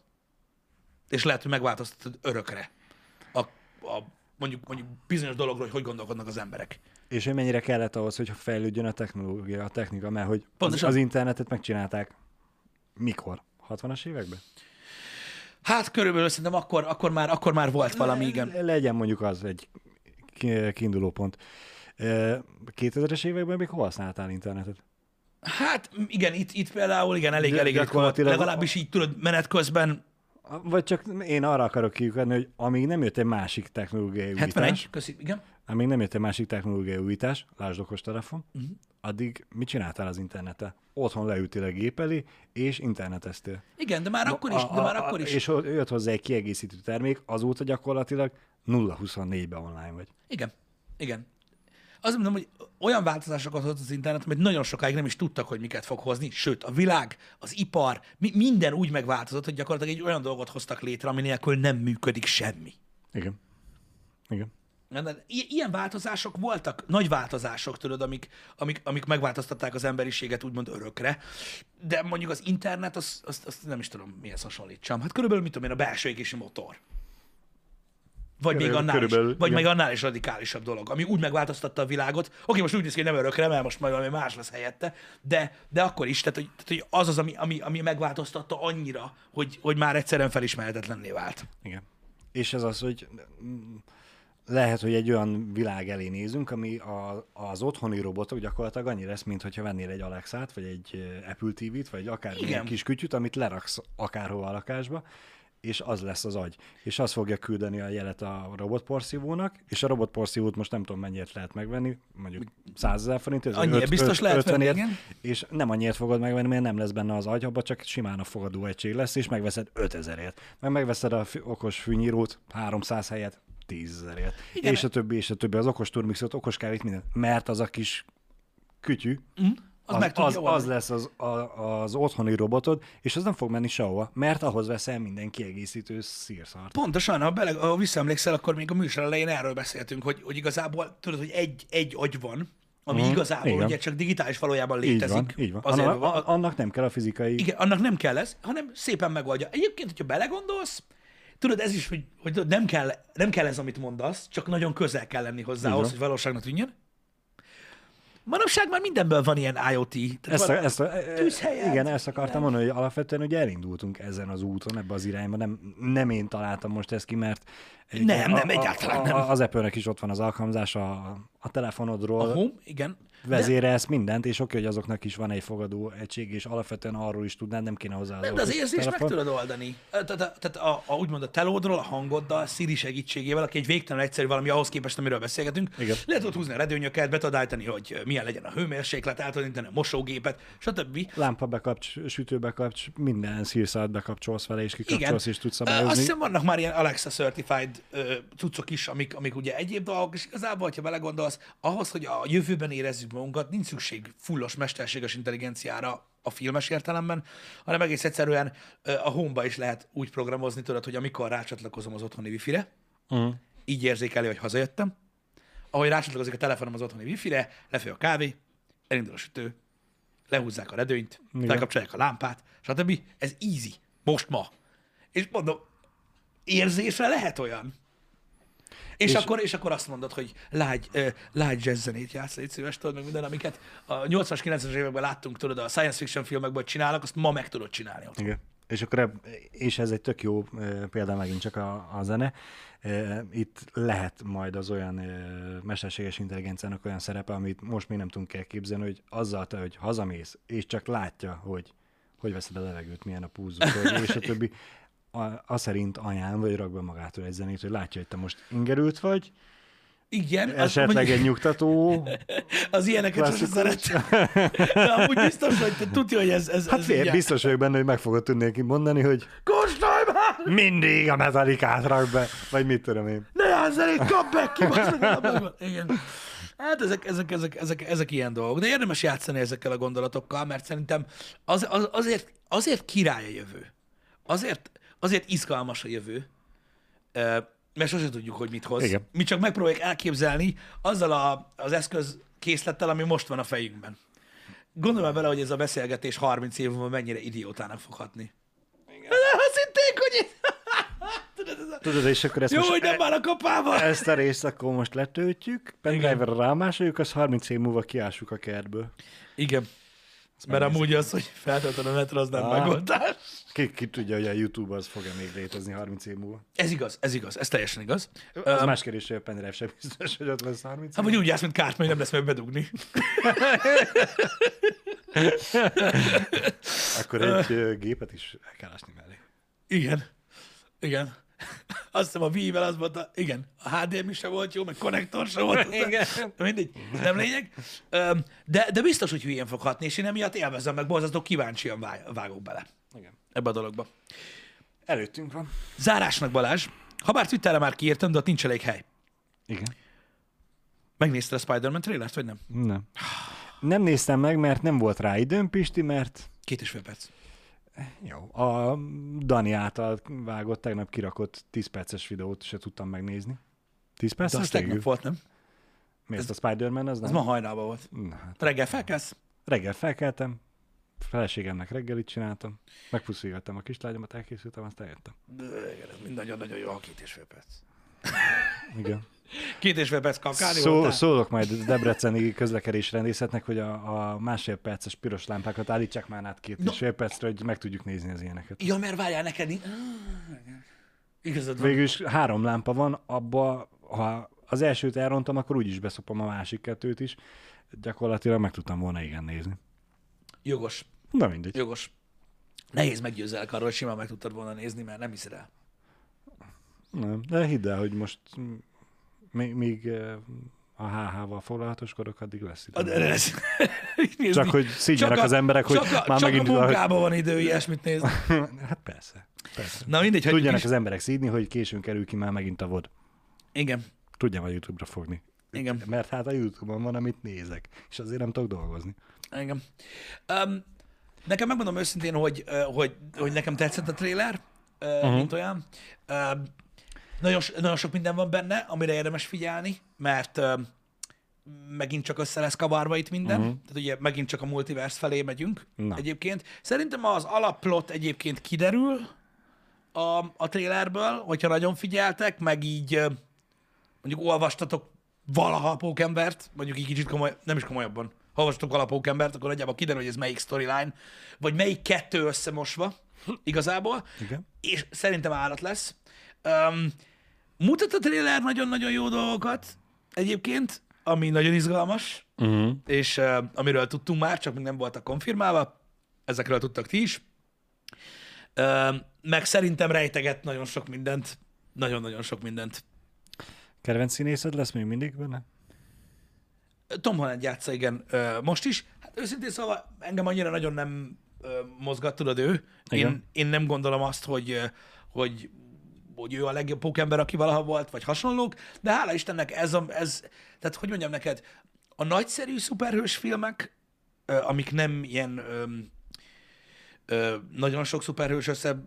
Speaker 1: És lehet, hogy megváltoztatod örökre a, a mondjuk, mondjuk bizonyos dologról, hogy hogy gondolkodnak az emberek.
Speaker 2: És hogy mennyire kellett ahhoz, hogy fejlődjön a technológia, a technika, mert hogy az,
Speaker 1: Pontosan.
Speaker 2: az internetet megcsinálták mikor? 60-as években?
Speaker 1: Hát körülbelül szerintem akkor, akkor, már, akkor már volt valami, igen.
Speaker 2: Le- Legyen mondjuk az egy ki- kiinduló pont. Ö, 2000-es években még hol használtál internetet?
Speaker 1: Hát igen, itt, itt például igen, elég, elég volt. Legalábbis így tudod, menet közben
Speaker 2: Vagy csak én arra akarok kiukadni, hogy amíg nem jött egy másik technológiai újítás,
Speaker 1: 71, köszi, igen.
Speaker 2: amíg nem jött egy másik technológiai újítás, lásd okostelefon, uh-huh. Addig mit csináltál az interneten? Otthon leültél a gép elé, és interneteztél.
Speaker 1: Igen, de már akkor is, de már akkor is.
Speaker 2: És jött hozzá egy kiegészítő termék, azóta gyakorlatilag 0-24-ben online vagy.
Speaker 1: Igen, igen. Azt mondom, hogy olyan változásokat hozott az internet, amit nagyon sokáig nem is tudtak, hogy miket fog hozni, sőt, a világ, az ipar, mi, minden úgy megváltozott, hogy gyakorlatilag egy olyan dolgot hoztak létre, ami nélkül nem működik semmi.
Speaker 2: Igen. Igen.
Speaker 1: Ilyen változások voltak, nagy változások, tudod, amik, amik, amik megváltoztatták az emberiséget úgymond örökre, de mondjuk az internet, azt az, az nem is tudom, mihez hasonlítsam. Hát körülbelül, mit tudom én, a belső égési motor. Vagy még annál
Speaker 2: körülbelül,
Speaker 1: is, vagy
Speaker 2: igen.
Speaker 1: még annál is radikálisabb dolog, ami úgy megváltoztatta a világot. Oké, most úgy néz ki, hogy nem örökre, mert most majd valami más lesz helyette, de, de akkor is, tehát hogy, tehát, hogy az az, ami, ami, ami megváltoztatta annyira, hogy, hogy már egyszerűen felismerhetetlenné vált.
Speaker 2: Igen. És ez az, hogy mm, lehet, hogy egy olyan világ elé nézünk, ami a, az otthoni robotok gyakorlatilag annyi lesz, mint hogyha vennél egy Alexát, vagy egy Apple TV-t, vagy akár egy kis kütyüt, amit leraksz akárhova a lakásba, és az lesz az agy. És az fogja küldeni a jelet a robotporszívónak, és a robotporszívót most nem tudom mennyiért lehet megvenni, mondjuk 100 ezer forintért, vagy
Speaker 1: Annyiért biztos lehet venni,
Speaker 2: 50-ért,
Speaker 1: igen.
Speaker 2: és nem annyiért fogod megvenni, mert nem lesz benne az agy, abba csak simán a fogadó egység lesz, és megveszed 5000ért. Meg megveszed a okos fűnyírót 300 helyett 10 ezerért.
Speaker 1: Igen.
Speaker 2: És a többi, és a többi, az okos turmixot, okos kávét, minden. Mert az a kis kütyű,
Speaker 1: Mm, az,
Speaker 2: az,
Speaker 1: meg
Speaker 2: az, az lesz az, a, az otthoni robotod, és az nem fog menni sehova, mert ahhoz veszel minden kiegészítő szírszart.
Speaker 1: Pontosan, ha, bele, ha visszaemlékszel, akkor még a műsor elején erről beszéltünk, hogy, hogy igazából tudod, hogy egy, egy agy van, ami
Speaker 2: Mhm,
Speaker 1: igazából
Speaker 2: igen.
Speaker 1: ugye csak digitális valójában
Speaker 2: Így
Speaker 1: létezik.
Speaker 2: van, így van.
Speaker 1: Azért,
Speaker 2: Annak,
Speaker 1: a,
Speaker 2: annak nem kell a fizikai...
Speaker 1: igen, annak nem kell ez, hanem szépen megoldja. Egyébként, hogyha belegondolsz, tudod, ez is, hogy, hogy nem, kell, nem kell ez, amit mondasz, csak nagyon közel kell lenni hozzá ahhoz, hogy valóságnak tűnjön. Manapság már mindenből van ilyen IoT. Tehát
Speaker 2: Ezt,
Speaker 1: van,
Speaker 2: ezt a,
Speaker 1: tűzhelyet,
Speaker 2: igen, ezt akartam mondani, hogy alapvetően ugye elindultunk ezen az úton, ebbe az irányba. Nem, nem én találtam most ezt ki, mert
Speaker 1: Nem,
Speaker 2: a,
Speaker 1: nem, egyáltalán
Speaker 2: a,
Speaker 1: nem.
Speaker 2: Az Apple-nek is ott van az alkalmazás a, a telefonodról,
Speaker 1: a home, igen. De,
Speaker 2: vezérelsz mindent, és oké, hogy azoknak is van egy fogadó egység, és alapvetően arról is tudnád, nem kéne hozzá az,
Speaker 1: Nem, de az érzést meg tudod oldani. Tehát, a, a, úgymond a telódról, a hangoddal, Siri segítségével, aki egy végtelen egyszerű valami ahhoz képest, amiről beszélgetünk.
Speaker 2: Igen.
Speaker 1: Lehet ott húzni a redőnyöket, be tudod állítani, hogy milyen legyen a hőmérséklet, át tudod a mosógépet, stb.
Speaker 2: Lámpa bekapcs, sütő bekapcs, minden szírszalt bekapcsolsz vele, és
Speaker 1: Igen.
Speaker 2: kikapcsolsz, és tudsz
Speaker 1: Ö, Azt
Speaker 2: szabályozni.
Speaker 1: hiszem, vannak már ilyen Alexa Certified cuccok is, amik, amik ugye egyéb dolgok, és igazából, ha belegondolsz, ahhoz, hogy a jövőben érezzük magunkat, nincs szükség fullos, mesterséges intelligenciára a filmes értelemben, hanem egész egyszerűen a home is lehet úgy programozni, tudod, hogy amikor rácsatlakozom az otthoni wifi-re,
Speaker 2: Uh-huh.
Speaker 1: így érzékeli, hogy hazajöttem. Ahogy rácsatlakozik a telefonom az otthoni wifi-re, lefoly a kávé, elindul a sütő, lehúzzák a redőnyt,
Speaker 2: Igen.
Speaker 1: felkapcsolják a lámpát, stb. Ez easy. Most ma. És mondom, érzésre lehet olyan. És,
Speaker 2: És-
Speaker 1: akkor, és akkor azt mondod, hogy lágy, uh, lágy jazz zenét játsz, légy szíves, tudod, meg minden, amiket a 80-as, 90-es években láttunk, tudod, a science fiction filmekben, hogy csinálnak, azt ma meg tudod csinálni ott.
Speaker 2: Igen. És akkor eb- és ez egy tök jó példa megint csak a, a zene. Itt lehet majd az olyan mesterséges intelligenciának olyan szerepe, amit most még nem tudunk elképzelni, hogy azzal te, hogy hazamész, és csak látja, hogy hogy veszed a levegőt, milyen a púzzuk, és a többi, a, a szerint anyám, vagy rak be magától egy zenét, hogy látja, hogy te most ingerült vagy,
Speaker 1: Igen,
Speaker 2: esetleg
Speaker 1: mondjuk-
Speaker 2: egy nyugtató,
Speaker 1: az ilyeneket sose
Speaker 2: klasszikus.
Speaker 1: szeretem. De amúgy biztos, hogy te tudja, hogy ez, ez,
Speaker 2: hát
Speaker 1: ez
Speaker 2: fél, biztos vagyok benne, hogy meg fogod tudni neki mondani, hogy
Speaker 1: Kóstolj már!
Speaker 2: mindig a metalikát rak be, vagy mit tudom én.
Speaker 1: Ne játsz zenét, kap be ki! a. Igen. Hát ezek, ezek, ezek, ezek, ezek ilyen dolgok. De érdemes játszani ezekkel a gondolatokkal, mert szerintem az, az, azért, azért király a jövő. Azért, azért izgalmas a jövő, mert sosem tudjuk, hogy mit hoz.
Speaker 2: Igen.
Speaker 1: Mi csak megpróbáljuk elképzelni azzal a, az eszköz készlettel, ami most van a fejünkben. Gondolj bele, hogy ez a beszélgetés 30 év múlva mennyire idiótának fog hatni. Igen. Azt hitték, hogy itt... Tudod, ez a...
Speaker 2: Tudod, és akkor ezt
Speaker 1: Jó,
Speaker 2: most
Speaker 1: hogy nem áll a kapába.
Speaker 2: ezt a részt akkor most letöltjük, pendrive-ra rámásoljuk, az 30 év múlva kiássuk a kertből.
Speaker 1: Igen. Mert amúgy az, hogy feltöltöd a netre, az nem
Speaker 2: Ah.
Speaker 1: megoldás.
Speaker 2: Ki, ki tudja, hogy a YouTube az fog-e még létezni 30 év múlva.
Speaker 1: Ez igaz, ez igaz, ez teljesen igaz.
Speaker 2: Az
Speaker 1: Öm,
Speaker 2: más kérdés, hogy a pendrive sem biztos, hogy ott lesz 30
Speaker 1: Hát
Speaker 2: év.
Speaker 1: vagy úgy jársz, mint kárt, mert nem lesz meg bedugni.
Speaker 2: Akkor egy ö, gépet is el kell ásni mellé.
Speaker 1: Igen. Igen. Azt hiszem a Wii-vel az volt, a, igen, a HDMI se volt jó, meg konnektor se volt.
Speaker 2: Igen.
Speaker 1: Mindegy, nem lényeg. De, de biztos, hogy hülyén fog hatni, és én emiatt élvezem, meg borzasztó kíváncsian vág- vágok bele
Speaker 2: Igen.
Speaker 1: ebbe a dologba.
Speaker 2: Előttünk van.
Speaker 1: Zárásnak Balázs, ha bár Twitterre már kiírtam, de ott nincs elég hely.
Speaker 2: Igen.
Speaker 1: Megnézted a Spider-Man trailert, vagy nem?
Speaker 2: Nem. Nem néztem meg, mert nem volt rá időm, Pisti, mert
Speaker 1: Két és fél perc.
Speaker 2: Jó, a Dani által vágott, tegnap kirakott 10 perces videót se tudtam megnézni. 10
Speaker 1: De
Speaker 2: perces
Speaker 1: az tegnap volt, nem?
Speaker 2: Mi ezt a Spider-Man, az
Speaker 1: Az
Speaker 2: nem?
Speaker 1: ma hajnalban volt.
Speaker 2: Na, hát.
Speaker 1: Reggel felkelsz?
Speaker 2: Reggel felkeltem, feleségemnek reggelit csináltam, megpuszilgattam a kislányomat, elkészültem, aztán jöttem.
Speaker 1: Igen, ez mind nagyon-nagyon jó, a két és fél perc.
Speaker 2: Igen.
Speaker 1: Két és fél perc kakálni
Speaker 2: Szó,
Speaker 1: voltál?
Speaker 2: szólok majd Debreceni közlekedés rendészetnek, hogy a, a másfél perces piros lámpákat állítsák már át két
Speaker 1: No.
Speaker 2: és fél percre, hogy meg tudjuk nézni az ilyeneket.
Speaker 1: Ja, mert várjál neked. Ah, Igazad van.
Speaker 2: Végül is három lámpa van, abba, ha az elsőt elrontom, akkor úgyis beszopom a másik kettőt is. Gyakorlatilag meg tudtam volna igen nézni.
Speaker 1: Jogos,
Speaker 2: Na mindegy.
Speaker 1: jogos. Nehéz meggyőzelek arról, hogy simán meg tudtad volna nézni, mert nem hiszed el.
Speaker 2: Nem, de hidd el, hogy most még, még eh, a HH-val foglalatoskodok, addig lesz idő.
Speaker 1: De ez- nézni.
Speaker 2: Csak hogy szígyenek
Speaker 1: Csak
Speaker 2: az emberek, hogy
Speaker 1: csak a,
Speaker 2: már
Speaker 1: csak
Speaker 2: megint...
Speaker 1: a munkában van idő ilyesmit nézni.
Speaker 2: hát persze. persze.
Speaker 1: Na mindegy, hogy
Speaker 2: Tudjanak az emberek szídni, hogy későn kerül ki már megint a vod.
Speaker 1: Igen,
Speaker 2: Tudjam a YouTube-ra fogni.
Speaker 1: igen,
Speaker 2: Mert hát a YouTube-on van, amit nézek, és azért nem tudok dolgozni.
Speaker 1: igen. Um, nekem megmondom őszintén, hogy, hogy, hogy nekem tetszett a trailer, uh, uh-huh. mint olyan. Uh, nagyon, nagyon sok minden van benne, amire érdemes figyelni, mert uh, megint csak össze lesz kavarva itt minden. Uh-huh. Tehát ugye megint csak a multiverse felé megyünk
Speaker 2: Na.
Speaker 1: egyébként. Szerintem az alapplot egyébként kiderül a, a trailerből, hogyha nagyon figyeltek, meg így ö, mondjuk olvastatok valaha a pókembert, mondjuk így kicsit komoly, nem is komolyabban, ha olvastatok valaha a pókembert, akkor nagyjából kiderül, hogy ez melyik storyline, vagy melyik kettő összemosva igazából,
Speaker 2: Igen.
Speaker 1: és szerintem állat lesz. Um, mutat a trailer nagyon-nagyon jó dolgokat egyébként, ami nagyon izgalmas,
Speaker 2: Uh-huh.
Speaker 1: és uh, amiről tudtunk már, csak még nem voltak konfirmálva, ezekről tudtak ti is. Uh, meg szerintem rejteget nagyon sok mindent, nagyon-nagyon sok mindent.
Speaker 2: Kedvenc színészed lesz még mindig benne?
Speaker 1: Tom Holland játsza, igen, ö, most is. Hát őszintén szóval engem annyira nagyon nem ö, mozgat, tudod ő. Én,
Speaker 2: Igen.
Speaker 1: én nem gondolom azt, hogy, hogy, hogy ő a legjobb pókember, aki valaha volt, vagy hasonlók, de hála Istennek ez, a, ez tehát hogy mondjam neked, a nagyszerű szuperhős filmek, amik nem ilyen ö, ö, nagyon sok szuperhős össze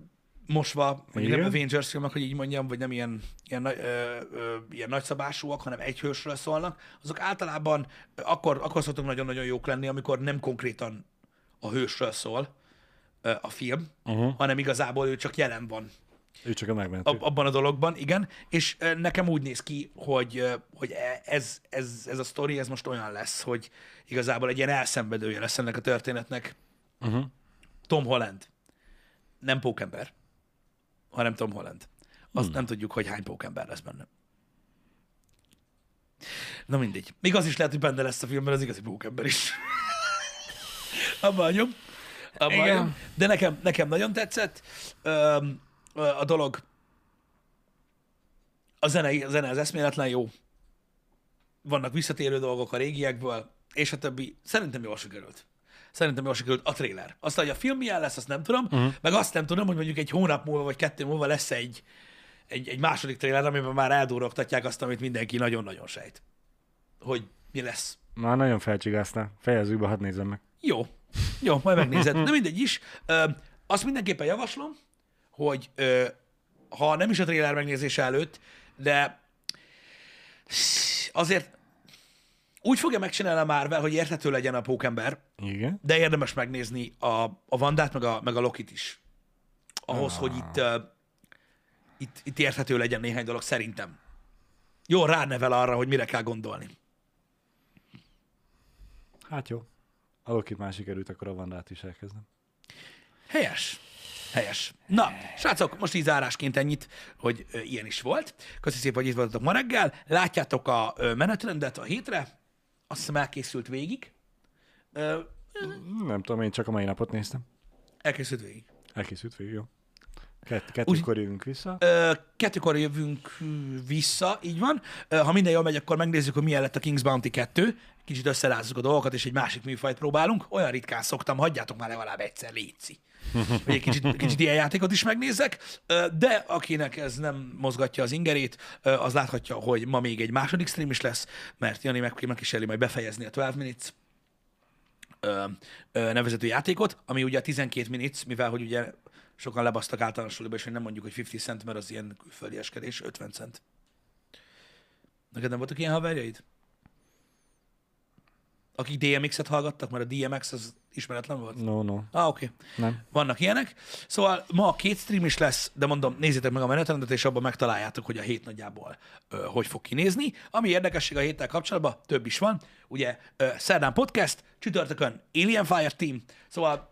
Speaker 1: mosva, vagy nem. Avengers filmek, hogy így mondjam, vagy nem ilyen, ilyen, ö, ö, ilyen nagyszabásúak, hanem egy hősről szólnak, azok általában akkor, akkor szoktak nagyon-nagyon jók lenni, amikor nem konkrétan a hősről szól ö, a film,
Speaker 2: Uh-huh.
Speaker 1: hanem igazából ő csak jelen van
Speaker 2: Ő csak a megmentő.
Speaker 1: ab, abban a dologban, igen, és nekem úgy néz ki, hogy, hogy e- ez, ez, ez a sztori, ez most olyan lesz, hogy igazából egy ilyen elszenvedője lesz ennek a történetnek.
Speaker 2: Uh-huh.
Speaker 1: Tom Holland. Nem pókember, hanem Tom Holland. Azt hmm. nem tudjuk, hogy hány pókember lesz benne. Na mindegy. Még az is lehet, hogy benne lesz a filmben az igazi pókember is. Abba hagyom. Abba. De nekem, nekem nagyon tetszett Öm, a dolog. A zene, a zene az eszméletlen jó. Vannak visszatérő dolgok a régiekből, és a többi. Szerintem jól sikerült. Szerintem jól sikerült a trailer. Aztán, hogy a film milyen lesz, azt nem tudom, uh-huh. meg azt nem tudom, hogy mondjuk egy hónap múlva vagy kettő múlva lesz egy, egy, egy második trailer, amiben már eldúrogtatják azt, amit mindenki nagyon-nagyon sejt. Hogy mi lesz.
Speaker 2: Már nagyon felcsigáztál. Fejezzük be, hadd nézzem meg.
Speaker 1: Jó. Jó, majd megnézed. De mindegy is. Ö, azt mindenképpen javaslom, hogy ö, ha nem is a trailer megnézése előtt, de azért úgy fogja megcsinálni a Marvel, hogy érthető legyen a pókember,
Speaker 2: Igen.
Speaker 1: de érdemes megnézni a, a Vandát, meg a, meg a Lokit is. Ahhoz, ah. hogy itt, uh, itt, itt érthető legyen néhány dolog, szerintem. Jó, ránevel arra, hogy mire kell gondolni.
Speaker 2: Hát jó. A Lokit már sikerült, akkor a Vandát is elkezdem.
Speaker 1: Helyes. Helyes. Na, srácok, most így zárásként ennyit, hogy ilyen is volt. Köszönöm szépen, hogy itt voltatok ma reggel. Látjátok a menetrendet a hétre. Azt hiszem elkészült végig.
Speaker 2: Nem tudom, én csak a mai napot néztem.
Speaker 1: elkészült végig.
Speaker 2: Elkészült végig, jó. Kett, kettőkor jövünk vissza.
Speaker 1: Ö, kettőkor jövünk vissza, így van. Ö, ha minden jól megy, akkor megnézzük, hogy milyen lett a King's Bounty 2. Kicsit összerázzuk a dolgokat, és egy másik műfajt próbálunk. Olyan ritkán szoktam, hagyjátok már legalább egyszer, létszi. Hogy egy kicsit, kicsit ilyen játékot is megnézzek. Ö, De akinek ez nem mozgatja az ingerét, az láthatja, hogy ma még egy második stream is lesz, mert Jani meg- megkíséri majd befejezni a 12 minutes ö, ö, játékot, ami ugye a 12 minutes, mivel hogy ugye sokan lebasztak általános suliba, és hogy nem mondjuk, hogy 50 cent, mert az ilyen külföldi eskedés, 50 cent. Neked nem voltak ilyen haverjaid? Akik DMX-et hallgattak, mert a DMX az ismeretlen volt?
Speaker 2: No, no.
Speaker 1: Ah, oké. Okay.
Speaker 2: Nem.
Speaker 1: Vannak ilyenek. Szóval ma két stream is lesz, de mondom, nézzétek meg a menetrendet, és abban megtaláljátok, hogy a hét nagyjából ö, hogy fog kinézni. Ami érdekesség a héttel kapcsolatban, több is van. Ugye ö, szerdán podcast, csütörtökön Alien Fire Team, szóval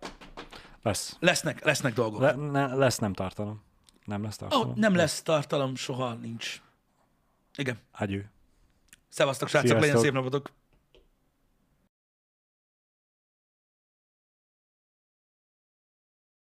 Speaker 2: Lesz.
Speaker 1: lesznek, lesznek dolgok.
Speaker 2: Le, ne, lesz nem tartalom. Nem lesz tartalom.
Speaker 1: Oh, nem lesz tartalom, soha nincs. Igen.
Speaker 2: Agyő.
Speaker 1: Szevasztok, srácok, legyen
Speaker 2: Sziasztok.
Speaker 1: szép napotok!